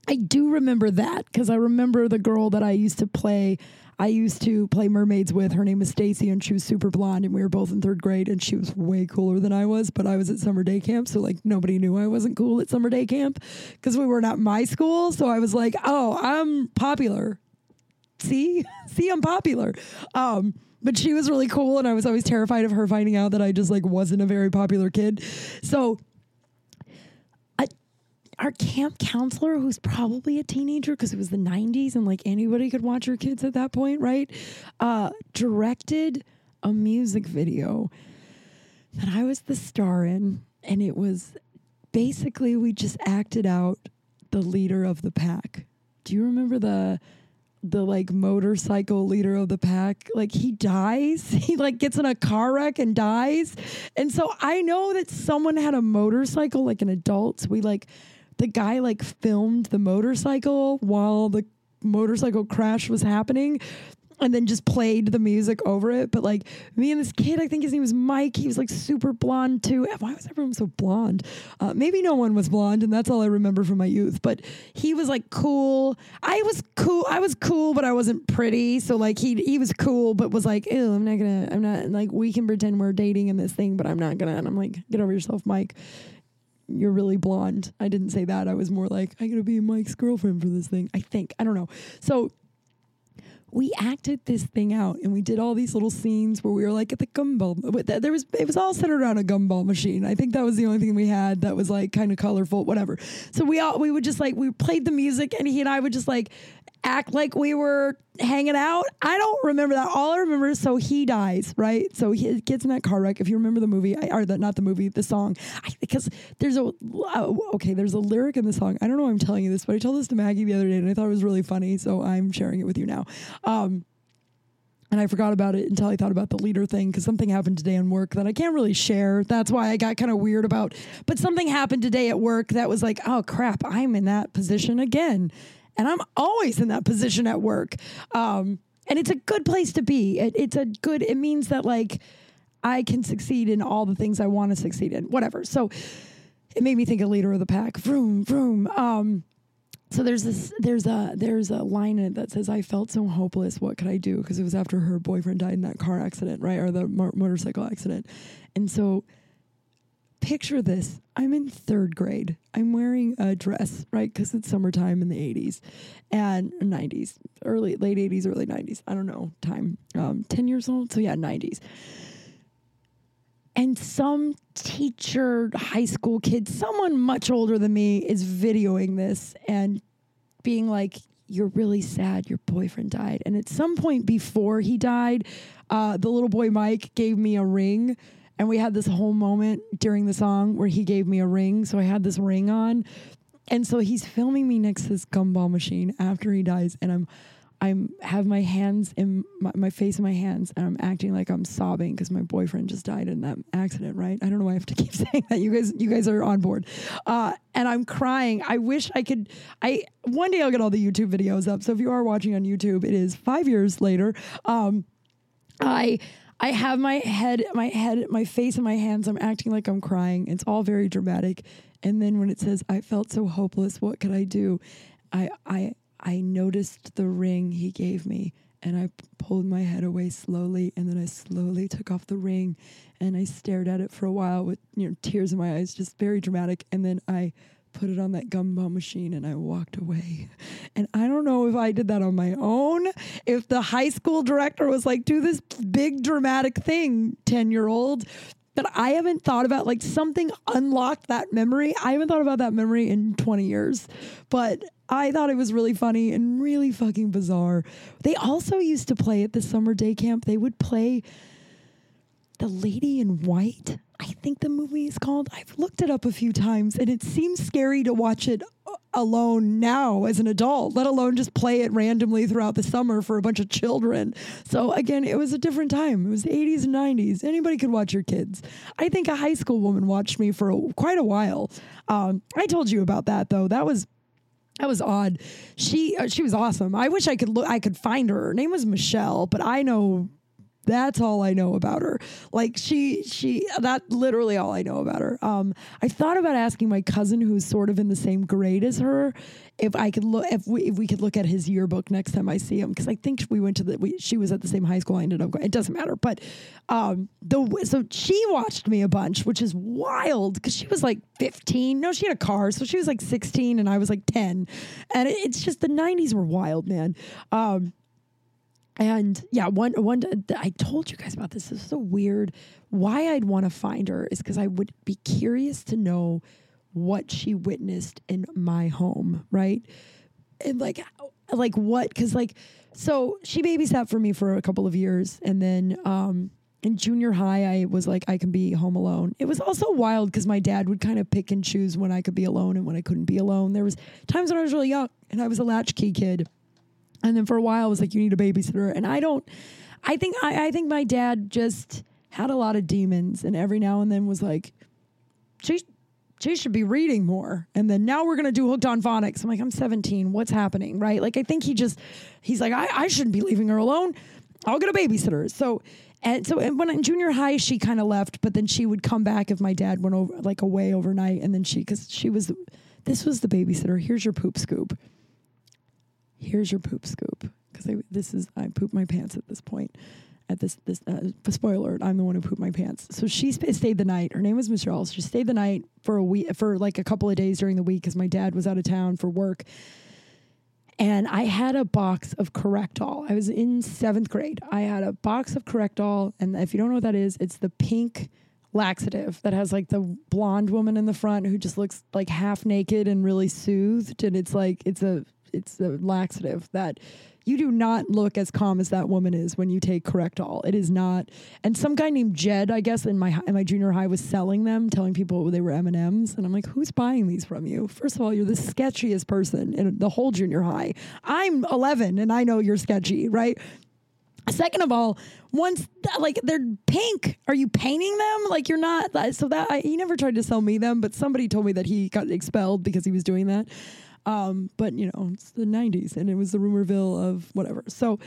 Speaker 2: I do remember that because I remember the girl that I used to play. I used to play mermaids with. Her name was Stacy, and she was super blonde, and we were both in third grade, and she was way cooler than I was. But I was at summer day camp, so like nobody knew I wasn't cool at summer day camp because we weren't my school. So I was like, oh, I'm popular. See, see, I'm popular. Um, but she was really cool, and I was always terrified of her finding out that I just like wasn't a very popular kid. So I, our camp counselor, who's probably a teenager because it was the 90s and like anybody could watch your kids at that point, right? Uh, directed a music video that I was the star in. And it was basically we just acted out the leader of the pack. Do you remember the the like motorcycle leader of the pack like he dies. He like gets in a car wreck and dies. And so i know that someone had a motorcycle like an adult. We like the guy like filmed the motorcycle while the motorcycle crash was happening and then just played the music over it. But like me and this kid, I think his name was Mike. He was like super blonde too. Why was everyone so blonde? Uh, maybe no one was blonde, and that's all I remember from my youth. But he was like cool. I was cool. I was cool, but I wasn't pretty. So like he he was cool, but was like, ew, I'm not gonna. I'm not like we can pretend we're dating in this thing, but I'm not gonna. And I'm like, get over yourself, Mike. You're really blonde. I didn't say that. I was more like, I'm gonna be Mike's girlfriend for this thing. I think. I don't know. So we acted this thing out and we did all these little scenes where we were like at the gumball. There was it was all centered around a gumball machine. I think that was the only thing we had that was like kind of colorful, whatever. So we all we would just like we played the music and he and I would just like act like we were hanging out. I don't remember that. All I remember is so he dies, right? So he gets in that car wreck. If you remember the movie, or the not the movie, the song, because there's a uh, okay, there's a lyric in the song. I don't know why I'm telling you this, but I told this to Maggie the other day, and I thought it was really funny, so I'm sharing it with you now. Um, and I forgot about it until I thought about the leader thing because something happened today in work that I can't really share. That's why I got kind of weird about. But something happened today at work that was like, oh crap, I'm in that position again, and I'm always in that position at work. Um, and it's a good place to be. It, it's a good. It means that like I can succeed in all the things I want to succeed in. Whatever. So it made me think of leader of the pack. Vroom vroom. Um, so there's this there's a there's a line in it that says I felt so hopeless. What could I do? Because it was after her boyfriend died in that car accident, right, or the mo- motorcycle accident. And so picture this: I'm in third grade. I'm wearing a dress, right, because it's summertime in the 80s and 90s, early late 80s, early 90s. I don't know time. Um, 10 years old, so yeah, 90s and some teacher, high school kid, someone much older than me is videoing this and being like, You're really sad your boyfriend died. And at some point before he died, uh, the little boy Mike gave me a ring. And we had this whole moment during the song where he gave me a ring. So I had this ring on. And so he's filming me next to this gumball machine after he dies. And I'm I'm have my hands in my, my face in my hands and I'm acting like I'm sobbing because my boyfriend just died in that accident, right? I don't know why I have to keep saying that. You guys, you guys are on board. Uh, and I'm crying. I wish I could. I one day I'll get all the YouTube videos up. So if you are watching on YouTube, it is five years later. Um, I I have my head, my head, my face in my hands. I'm acting like I'm crying. It's all very dramatic. And then when it says, "I felt so hopeless. What could I do?" I I I noticed the ring he gave me and I pulled my head away slowly and then I slowly took off the ring and I stared at it for a while with you know tears in my eyes just very dramatic and then I put it on that gumball machine and I walked away. And I don't know if I did that on my own, if the high school director was like do this big dramatic thing 10-year-old but I haven't thought about like something unlocked that memory. I haven't thought about that memory in 20 years. But I thought it was really funny and really fucking bizarre. They also used to play at the summer day camp. They would play The Lady in White. I think the movie is called. I've looked it up a few times and it seems scary to watch it alone now as an adult, let alone just play it randomly throughout the summer for a bunch of children. So again, it was a different time. It was the 80s and 90s. Anybody could watch your kids. I think a high school woman watched me for a, quite a while. Um, I told you about that though. That was that was odd. She uh, she was awesome. I wish I could look. I could find her. Her name was Michelle, but I know that's all I know about her. Like she she that literally all I know about her. Um, I thought about asking my cousin who's sort of in the same grade as her if I could look if we if we could look at his yearbook next time I see him because I think we went to the we, she was at the same high school I ended up going. It doesn't matter, but um the so she watched me a bunch, which is wild because she was like 15. No, she had a car, so she was like 16 and I was like 10, and it, it's just the 90s were wild, man. Um, and yeah, one one I told you guys about this. This is so weird. Why I'd want to find her is because I would be curious to know what she witnessed in my home, right? And like, like what? Because like, so she babysat for me for a couple of years, and then um, in junior high, I was like, I can be home alone. It was also wild because my dad would kind of pick and choose when I could be alone and when I couldn't be alone. There was times when I was really young and I was a latchkey kid. And then for a while, I was like, you need a babysitter. And I don't, I think, I, I think my dad just had a lot of demons and every now and then was like, she, she should be reading more. And then now we're going to do hooked on phonics. I'm like, I'm 17. What's happening? Right. Like, I think he just, he's like, I, I shouldn't be leaving her alone. I'll get a babysitter. So, and so and when in junior high, she kind of left, but then she would come back if my dad went over, like away overnight. And then she, because she was, this was the babysitter. Here's your poop scoop here's your poop scoop because this is I poop my pants at this point. At this this uh, spoiler, alert, I'm the one who pooped my pants. So she stayed the night. Her name was Michelle. She stayed the night for a week for like a couple of days during the week because my dad was out of town for work. and I had a box of Correctol. I was in seventh grade. I had a box of Correctol, and if you don't know what that is, it's the pink laxative that has like the blonde woman in the front who just looks like half naked and really soothed, and it's like it's a it's a laxative that you do not look as calm as that woman is when you take Correctol. It is not. And some guy named Jed, I guess, in my in my junior high, was selling them, telling people they were M and M's, and I'm like, who's buying these from you? First of all, you're the sketchiest person in the whole junior high. I'm 11, and I know you're sketchy, right? Second of all, once like they're pink, are you painting them? Like you're not. So that I, he never tried to sell me them, but somebody told me that he got expelled because he was doing that. Um, but you know, it's the '90s, and it was the rumorville of whatever. So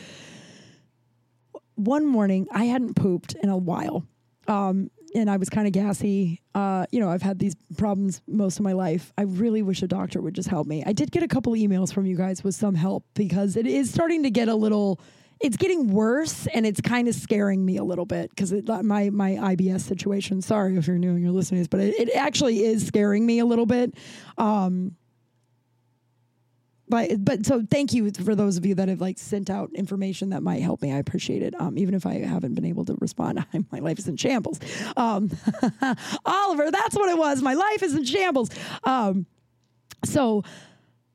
Speaker 2: one morning, I hadn't pooped in a while, um, and I was kind of gassy. Uh, you know, I've had these problems most of my life. I really wish a doctor would just help me. I did get a couple emails from you guys with some help because it is starting to get a little. It's getting worse, and it's kind of scaring me a little bit because my my IBS situation. Sorry if you're new and you're listening to this, but it, it actually is scaring me a little bit. Um, but but so thank you for those of you that have like sent out information that might help me. I appreciate it. Um, even if I haven't been able to respond, my life is in shambles. Um, Oliver, that's what it was. My life is in shambles. Um, so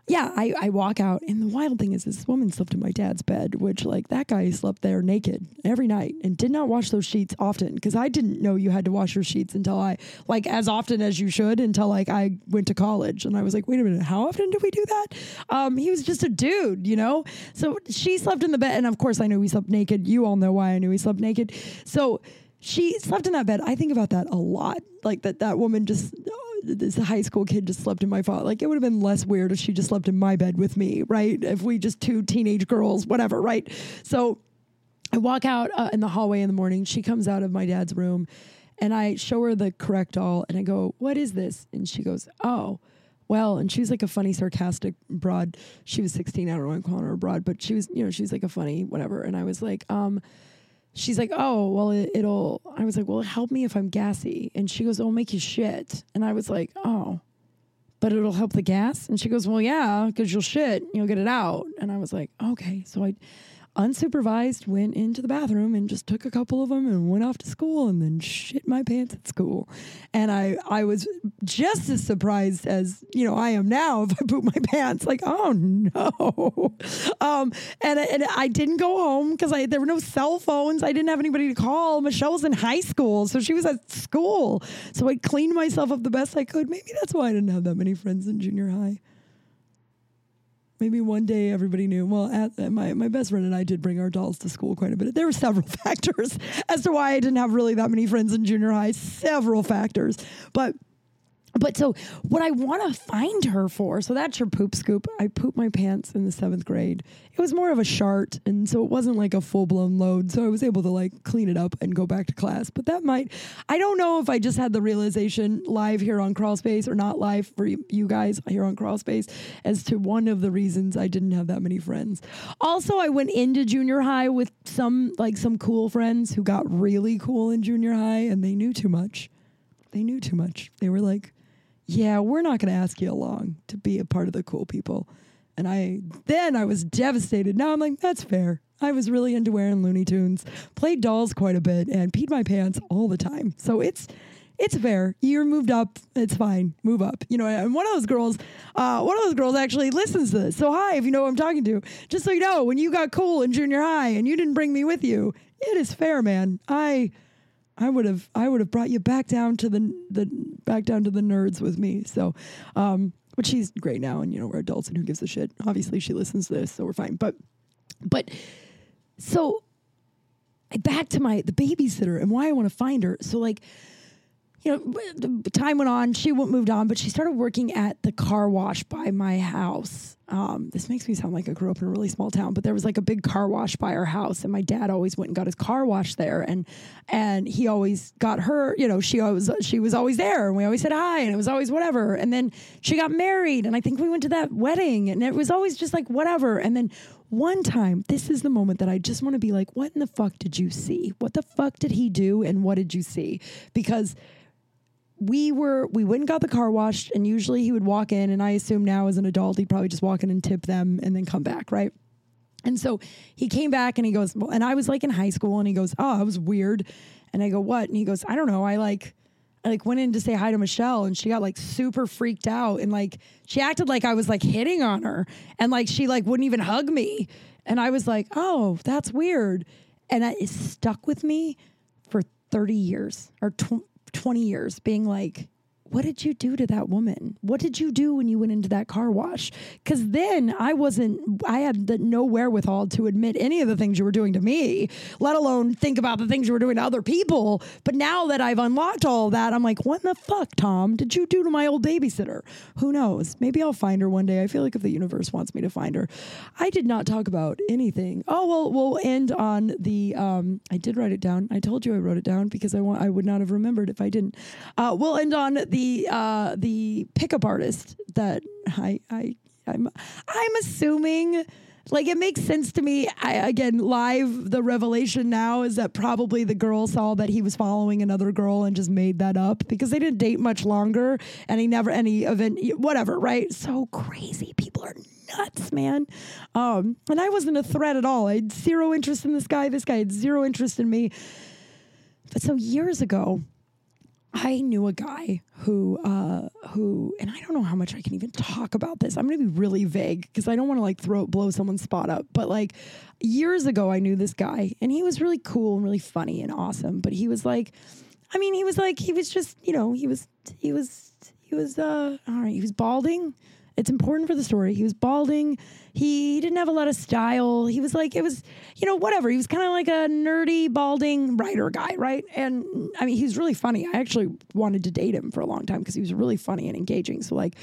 Speaker 2: yeah, I, I walk out, and the wild thing is, this woman slept in my dad's bed, which, like, that guy slept there naked every night and did not wash those sheets often because I didn't know you had to wash your sheets until I, like, as often as you should until, like, I went to college. And I was like, wait a minute, how often do we do that? Um, he was just a dude, you know? So she slept in the bed, and of course, I knew he slept naked. You all know why I knew he slept naked. So she slept in that bed. I think about that a lot. Like, that, that woman just, this high school kid just slept in my father. Like it would have been less weird if she just slept in my bed with me, right? If we just two teenage girls, whatever, right? So I walk out uh, in the hallway in the morning. She comes out of my dad's room, and I show her the Correctol, and I go, "What is this?" And she goes, "Oh." Well, and she's like a funny, sarcastic broad. She was 16. I don't know why I'm calling her a broad, but she was, you know, she's like a funny whatever. And I was like, um, she's like, oh, well, it, it'll, I was like, well, help me if I'm gassy. And she goes, it'll make you shit. And I was like, oh, but it'll help the gas. And she goes, well, yeah, because you'll shit, you'll get it out. And I was like, okay. So I unsupervised went into the bathroom and just took a couple of them and went off to school and then shit my pants at school. And I, I was just as surprised as, you know, I am now if I poop my pants. Like, oh no. Um, and, and I didn't go home because I there were no cell phones. I didn't have anybody to call. Michelle was in high school, so she was at school. So I cleaned myself up the best I could. Maybe that's why I didn't have that many friends in junior high maybe one day everybody knew. Well, at, at my my best friend and I did bring our dolls to school quite a bit. There were several factors as to why I didn't have really that many friends in junior high. Several factors, but. But so, what I want to find her for, so that's your poop scoop. I pooped my pants in the seventh grade. It was more of a shart, and so it wasn't like a full blown load. So I was able to like clean it up and go back to class. But that might, I don't know if I just had the realization live here on Crawl Space or not live for you guys here on Crawl Space as to one of the reasons I didn't have that many friends. Also, I went into junior high with some like some cool friends who got really cool in junior high, and they knew too much. They knew too much. They were like, yeah, we're not going to ask you along to be a part of the cool people. And I then I was devastated. Now I'm like, that's fair. I was really into wearing Looney Tunes, played dolls quite a bit, and peed my pants all the time. So it's it's fair. You're moved up. It's fine. Move up. You know, and one of those girls, uh, one of those girls actually listens to this. So hi, if you know who I'm talking to, just so you know, when you got cool in junior high and you didn't bring me with you, it is fair, man. I I would have I would have brought you back down to the the back down to the nerds with me. So, um, but she's great now, and you know we're adults, and who gives a shit? Obviously, she listens to this, so we're fine. But, but, so back to my the babysitter and why I want to find her. So like. You know, time went on. She moved on, but she started working at the car wash by my house. Um, this makes me sound like I grew up in a really small town, but there was like a big car wash by our house, and my dad always went and got his car washed there, and and he always got her. You know, she always she was always there, and we always said hi, and it was always whatever. And then she got married, and I think we went to that wedding, and it was always just like whatever. And then one time, this is the moment that I just want to be like, what in the fuck did you see? What the fuck did he do, and what did you see? Because we were we went and got the car washed, and usually he would walk in, and I assume now as an adult he'd probably just walk in and tip them and then come back, right? And so he came back and he goes, well, and I was like in high school, and he goes, oh, that was weird, and I go, what? And he goes, I don't know, I like. I like went in to say hi to Michelle and she got like super freaked out and like she acted like I was like hitting on her and like she like wouldn't even hug me and I was like, "Oh, that's weird." And I, it stuck with me for 30 years or 20 years being like, what did you do to that woman? What did you do when you went into that car wash? Because then I wasn't, I had the, no wherewithal to admit any of the things you were doing to me, let alone think about the things you were doing to other people. But now that I've unlocked all that, I'm like, what in the fuck, Tom, did you do to my old babysitter? Who knows? Maybe I'll find her one day. I feel like if the universe wants me to find her, I did not talk about anything. Oh, well, we'll end on the, um, I did write it down. I told you I wrote it down because I want, I would not have remembered if I didn't. Uh, we'll end on the, uh, the pickup artist that I, I, I'm, I'm assuming like it makes sense to me. I, again, live the revelation now is that probably the girl saw that he was following another girl and just made that up because they didn't date much longer and he never any event whatever right? So crazy. People are nuts man. Um and I wasn't a threat at all. I had zero interest in this guy. This guy had zero interest in me. But so years ago I knew a guy who, uh, who, and I don't know how much I can even talk about this. I'm going to be really vague because I don't want to like throw blow someone's spot up. But like years ago, I knew this guy, and he was really cool and really funny and awesome. But he was like, I mean, he was like, he was just, you know, he was, he was, he was, uh, all right, he was balding. It's important for the story. He was balding. He didn't have a lot of style. He was like, it was, you know, whatever. He was kind of like a nerdy, balding writer guy, right? And I mean, he's really funny. I actually wanted to date him for a long time because he was really funny and engaging. So, like,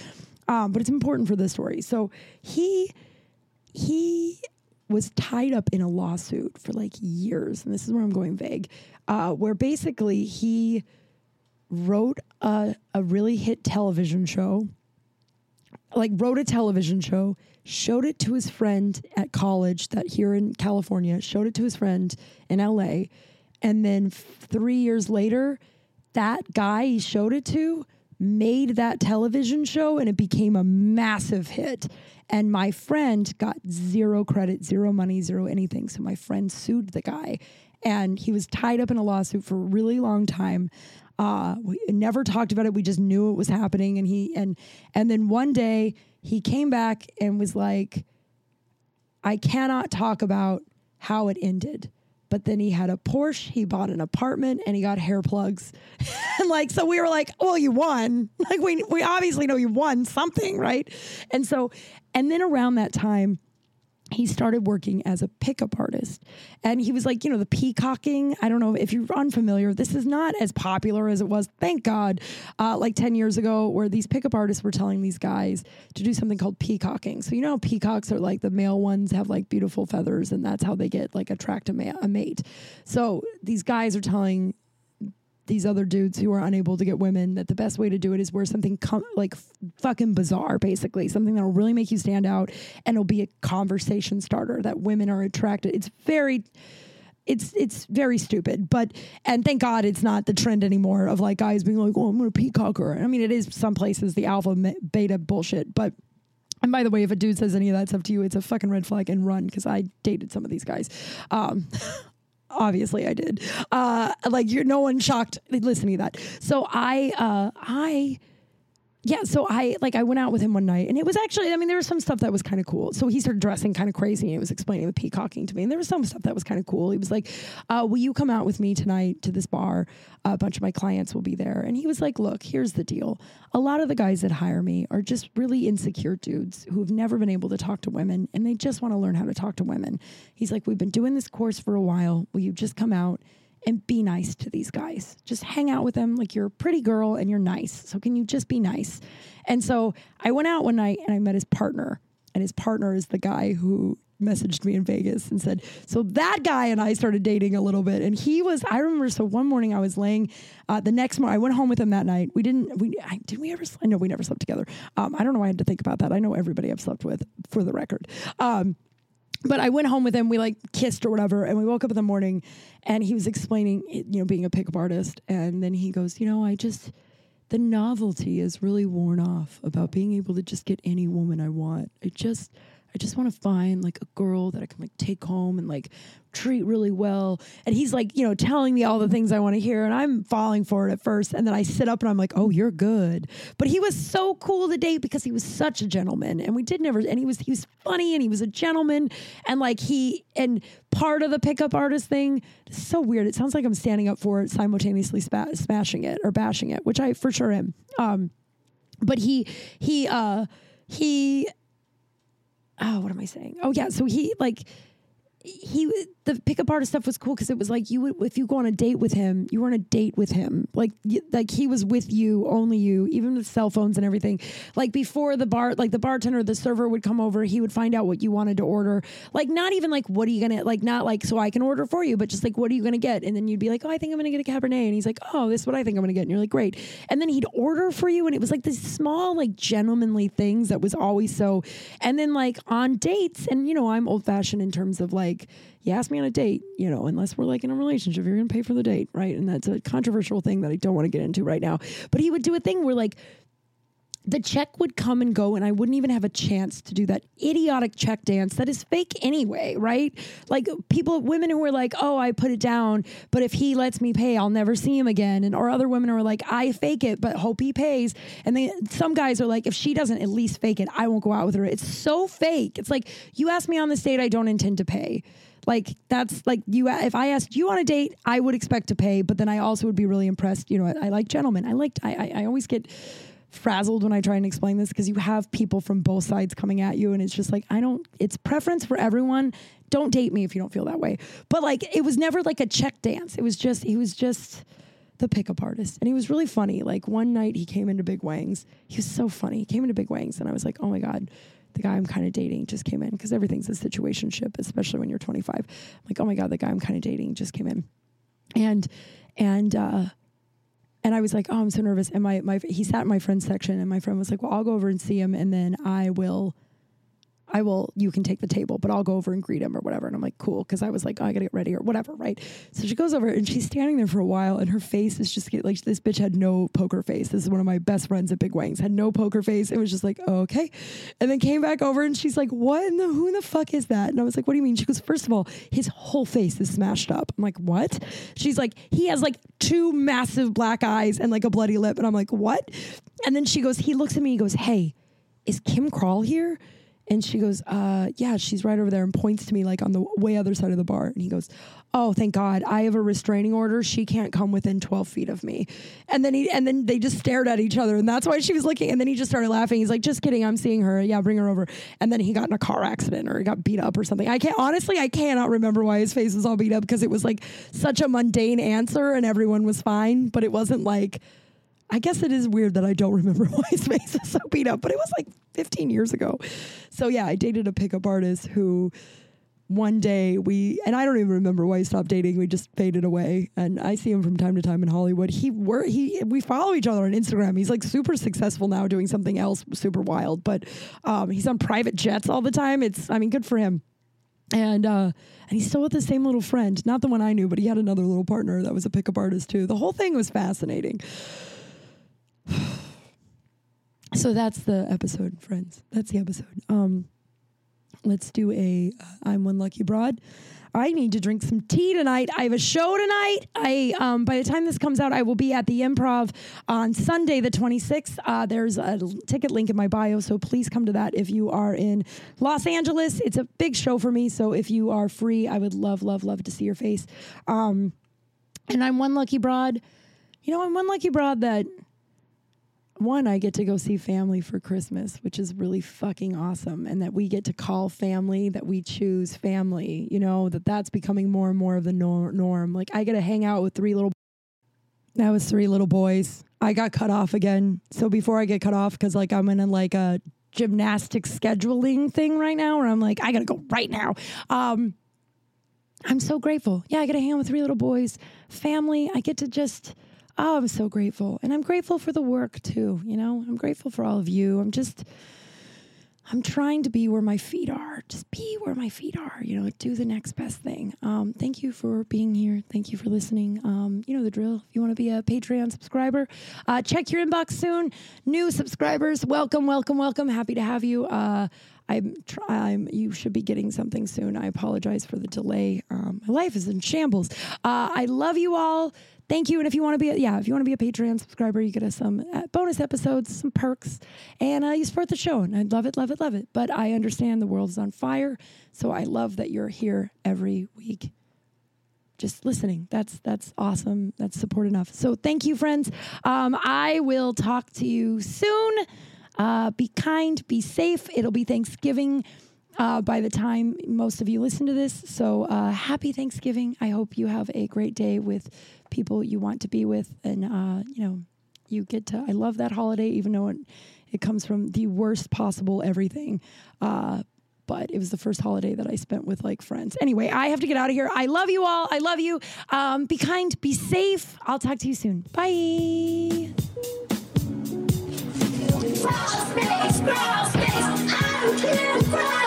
Speaker 2: um, but it's important for the story. So he, he was tied up in a lawsuit for like years. And this is where I'm going vague, uh, where basically he wrote a, a really hit television show like wrote a television show, showed it to his friend at college that here in California, showed it to his friend in LA, and then 3 years later, that guy he showed it to made that television show and it became a massive hit. And my friend got zero credit, zero money, zero anything. So my friend sued the guy and he was tied up in a lawsuit for a really long time. Uh, we never talked about it. We just knew it was happening. And he and and then one day he came back and was like, I cannot talk about how it ended. But then he had a Porsche, he bought an apartment, and he got hair plugs. and like, so we were like, well, you won. Like, we, we obviously know you won something, right? And so, and then around that time, he started working as a pickup artist. And he was like, you know, the peacocking. I don't know if you're unfamiliar, this is not as popular as it was, thank God, uh, like 10 years ago, where these pickup artists were telling these guys to do something called peacocking. So, you know, peacocks are like the male ones have like beautiful feathers, and that's how they get like attract a, ma- a mate. So these guys are telling these other dudes who are unable to get women that the best way to do it is wear something com- like f- fucking bizarre basically something that'll really make you stand out and it'll be a conversation starter that women are attracted it's very it's it's very stupid but and thank god it's not the trend anymore of like guys being like oh i'm gonna peacock her i mean it is some places the alpha beta bullshit but and by the way, if a dude says any of that stuff to you, it's a fucking red flag and run because I dated some of these guys. Um, obviously I did. Uh, like you're no one shocked listening to that. So I, uh, I, yeah, so I like I went out with him one night and it was actually I mean there was some stuff that was kind of cool. So he started dressing kind of crazy and he was explaining the peacocking to me and there was some stuff that was kind of cool. He was like, uh, "Will you come out with me tonight to this bar? a bunch of my clients will be there." And he was like, "Look, here's the deal. A lot of the guys that hire me are just really insecure dudes who have never been able to talk to women and they just want to learn how to talk to women." He's like, "We've been doing this course for a while. Will you just come out?" And be nice to these guys. Just hang out with them like you're a pretty girl and you're nice. So can you just be nice? And so I went out one night and I met his partner. And his partner is the guy who messaged me in Vegas and said, So that guy and I started dating a little bit. And he was, I remember, so one morning I was laying, uh, the next morning, I went home with him that night. We didn't, we, I, did we ever, sl- no, we never slept together. Um, I don't know why I had to think about that. I know everybody I've slept with for the record. Um, but I went home with him. We like kissed or whatever, and we woke up in the morning, and he was explaining, you know, being a pickup artist, and then he goes, you know, I just the novelty is really worn off about being able to just get any woman I want. I just I just want to find like a girl that I can like take home and like treat really well. And he's like, you know, telling me all the things I want to hear and I'm falling for it at first and then I sit up and I'm like, "Oh, you're good." But he was so cool to date because he was such a gentleman and we did never and he was he was funny and he was a gentleman and like he and part of the pickup artist thing so weird. It sounds like I'm standing up for it simultaneously spa- smashing it or bashing it, which I for sure am. Um but he he uh he oh, what am I saying? Oh yeah, so he like he the pickup artist stuff was cool because it was like you would if you go on a date with him, you were on a date with him. Like like he was with you, only you, even with cell phones and everything. Like before the bar, like the bartender, the server would come over, he would find out what you wanted to order. Like not even like what are you gonna like not like so I can order for you, but just like what are you gonna get? And then you'd be like, oh, I think I'm gonna get a cabernet, and he's like, oh, this is what I think I'm gonna get, and you're like, great. And then he'd order for you, and it was like these small like gentlemanly things that was always so. And then like on dates, and you know I'm old fashioned in terms of like you ask me on a date, you know, unless we're like in a relationship, you're going to pay for the date, right? And that's a controversial thing that I don't want to get into right now. But he would do a thing where like the check would come and go, and I wouldn't even have a chance to do that idiotic check dance that is fake anyway, right? Like people, women who are like, "Oh, I put it down, but if he lets me pay, I'll never see him again," and or other women are like, "I fake it, but hope he pays," and they some guys are like, "If she doesn't at least fake it, I won't go out with her." It's so fake. It's like you ask me on this date, I don't intend to pay. Like that's like you. If I asked you on a date, I would expect to pay, but then I also would be really impressed. You know, I, I like gentlemen. I liked. I, I I always get frazzled when I try and explain this because you have people from both sides coming at you, and it's just like I don't. It's preference for everyone. Don't date me if you don't feel that way. But like, it was never like a check dance. It was just. He was just the pickup artist, and he was really funny. Like one night he came into Big Wangs. He was so funny. He came into Big Wangs, and I was like, oh my god. The guy I'm kind of dating just came in because everything's a situationship, especially when you're 25. I'm like, oh my god, the guy I'm kind of dating just came in, and and uh, and I was like, oh, I'm so nervous. And my my he sat in my friend's section, and my friend was like, well, I'll go over and see him, and then I will. I will, you can take the table, but I'll go over and greet him or whatever. And I'm like, cool. Cause I was like, oh, I gotta get ready or whatever. Right. So she goes over and she's standing there for a while and her face is just like, this bitch had no poker face. This is one of my best friends at Big Wangs, had no poker face. It was just like, oh, okay. And then came back over and she's like, what in the, who in the fuck is that? And I was like, what do you mean? She goes, first of all, his whole face is smashed up. I'm like, what? She's like, he has like two massive black eyes and like a bloody lip. And I'm like, what? And then she goes, he looks at me, he goes, hey, is Kim Crawl here? And she goes, uh, yeah, she's right over there and points to me like on the way other side of the bar. And he goes, oh, thank God, I have a restraining order. She can't come within 12 feet of me. And then he, and then they just stared at each other. And that's why she was looking. And then he just started laughing. He's like, just kidding. I'm seeing her. Yeah, bring her over. And then he got in a car accident or he got beat up or something. I can't, honestly, I cannot remember why his face was all beat up because it was like such a mundane answer and everyone was fine. But it wasn't like, I guess it is weird that I don't remember why his face is so beat up, but it was like 15 years ago. So yeah, I dated a pickup artist who one day we and I don't even remember why he stopped dating. We just faded away, and I see him from time to time in Hollywood. He were he we follow each other on Instagram. He's like super successful now, doing something else super wild. But um, he's on private jets all the time. It's I mean, good for him. And uh, and he's still with the same little friend, not the one I knew, but he had another little partner that was a pickup artist too. The whole thing was fascinating. so that's the episode, friends. That's the episode. Um, let's do a uh, I'm one lucky broad. I need to drink some tea tonight. I have a show tonight. I um, by the time this comes out, I will be at the Improv on Sunday, the 26th. Uh, there's a ticket link in my bio, so please come to that if you are in Los Angeles. It's a big show for me, so if you are free, I would love, love, love to see your face. Um, and I'm one lucky broad. You know, I'm one lucky broad that one, I get to go see family for Christmas, which is really fucking awesome. And that we get to call family, that we choose family, you know, that that's becoming more and more of the norm. Like, I get to hang out with three little, that was three little boys. I got cut off again. So before I get cut off, because like I'm in a, like a gymnastic scheduling thing right now, where I'm like, I gotta go right now. Um, I'm so grateful. Yeah, I get to hang with three little boys, family. I get to just, oh, I'm so grateful. And I'm grateful for the work too. You know, I'm grateful for all of you. I'm just, I'm trying to be where my feet are. Just be where my feet are. You know, do the next best thing. Um, thank you for being here. Thank you for listening. Um, you know the drill. If you want to be a Patreon subscriber, uh, check your inbox soon. New subscribers, welcome, welcome, welcome. Happy to have you. Uh, I'm trying. You should be getting something soon. I apologize for the delay. Um, my life is in shambles. Uh, I love you all. Thank you. And if you want to be, a, yeah, if you want to be a Patreon subscriber, you get us some uh, bonus episodes, some perks, and uh, you support the show. And I love it, love it, love it. But I understand the world is on fire, so I love that you're here every week just listening. That's that's awesome. That's support enough. So thank you, friends. Um, I will talk to you soon. Uh, be kind, be safe. It'll be Thanksgiving uh, by the time most of you listen to this. So uh, happy Thanksgiving. I hope you have a great day with people you want to be with, and uh, you know you get to. I love that holiday, even though it, it comes from the worst possible everything. Uh, but it was the first holiday that I spent with like friends. Anyway, I have to get out of here. I love you all. I love you. Um, be kind, be safe. I'll talk to you soon. Bye.
Speaker 1: Crawl space, crawl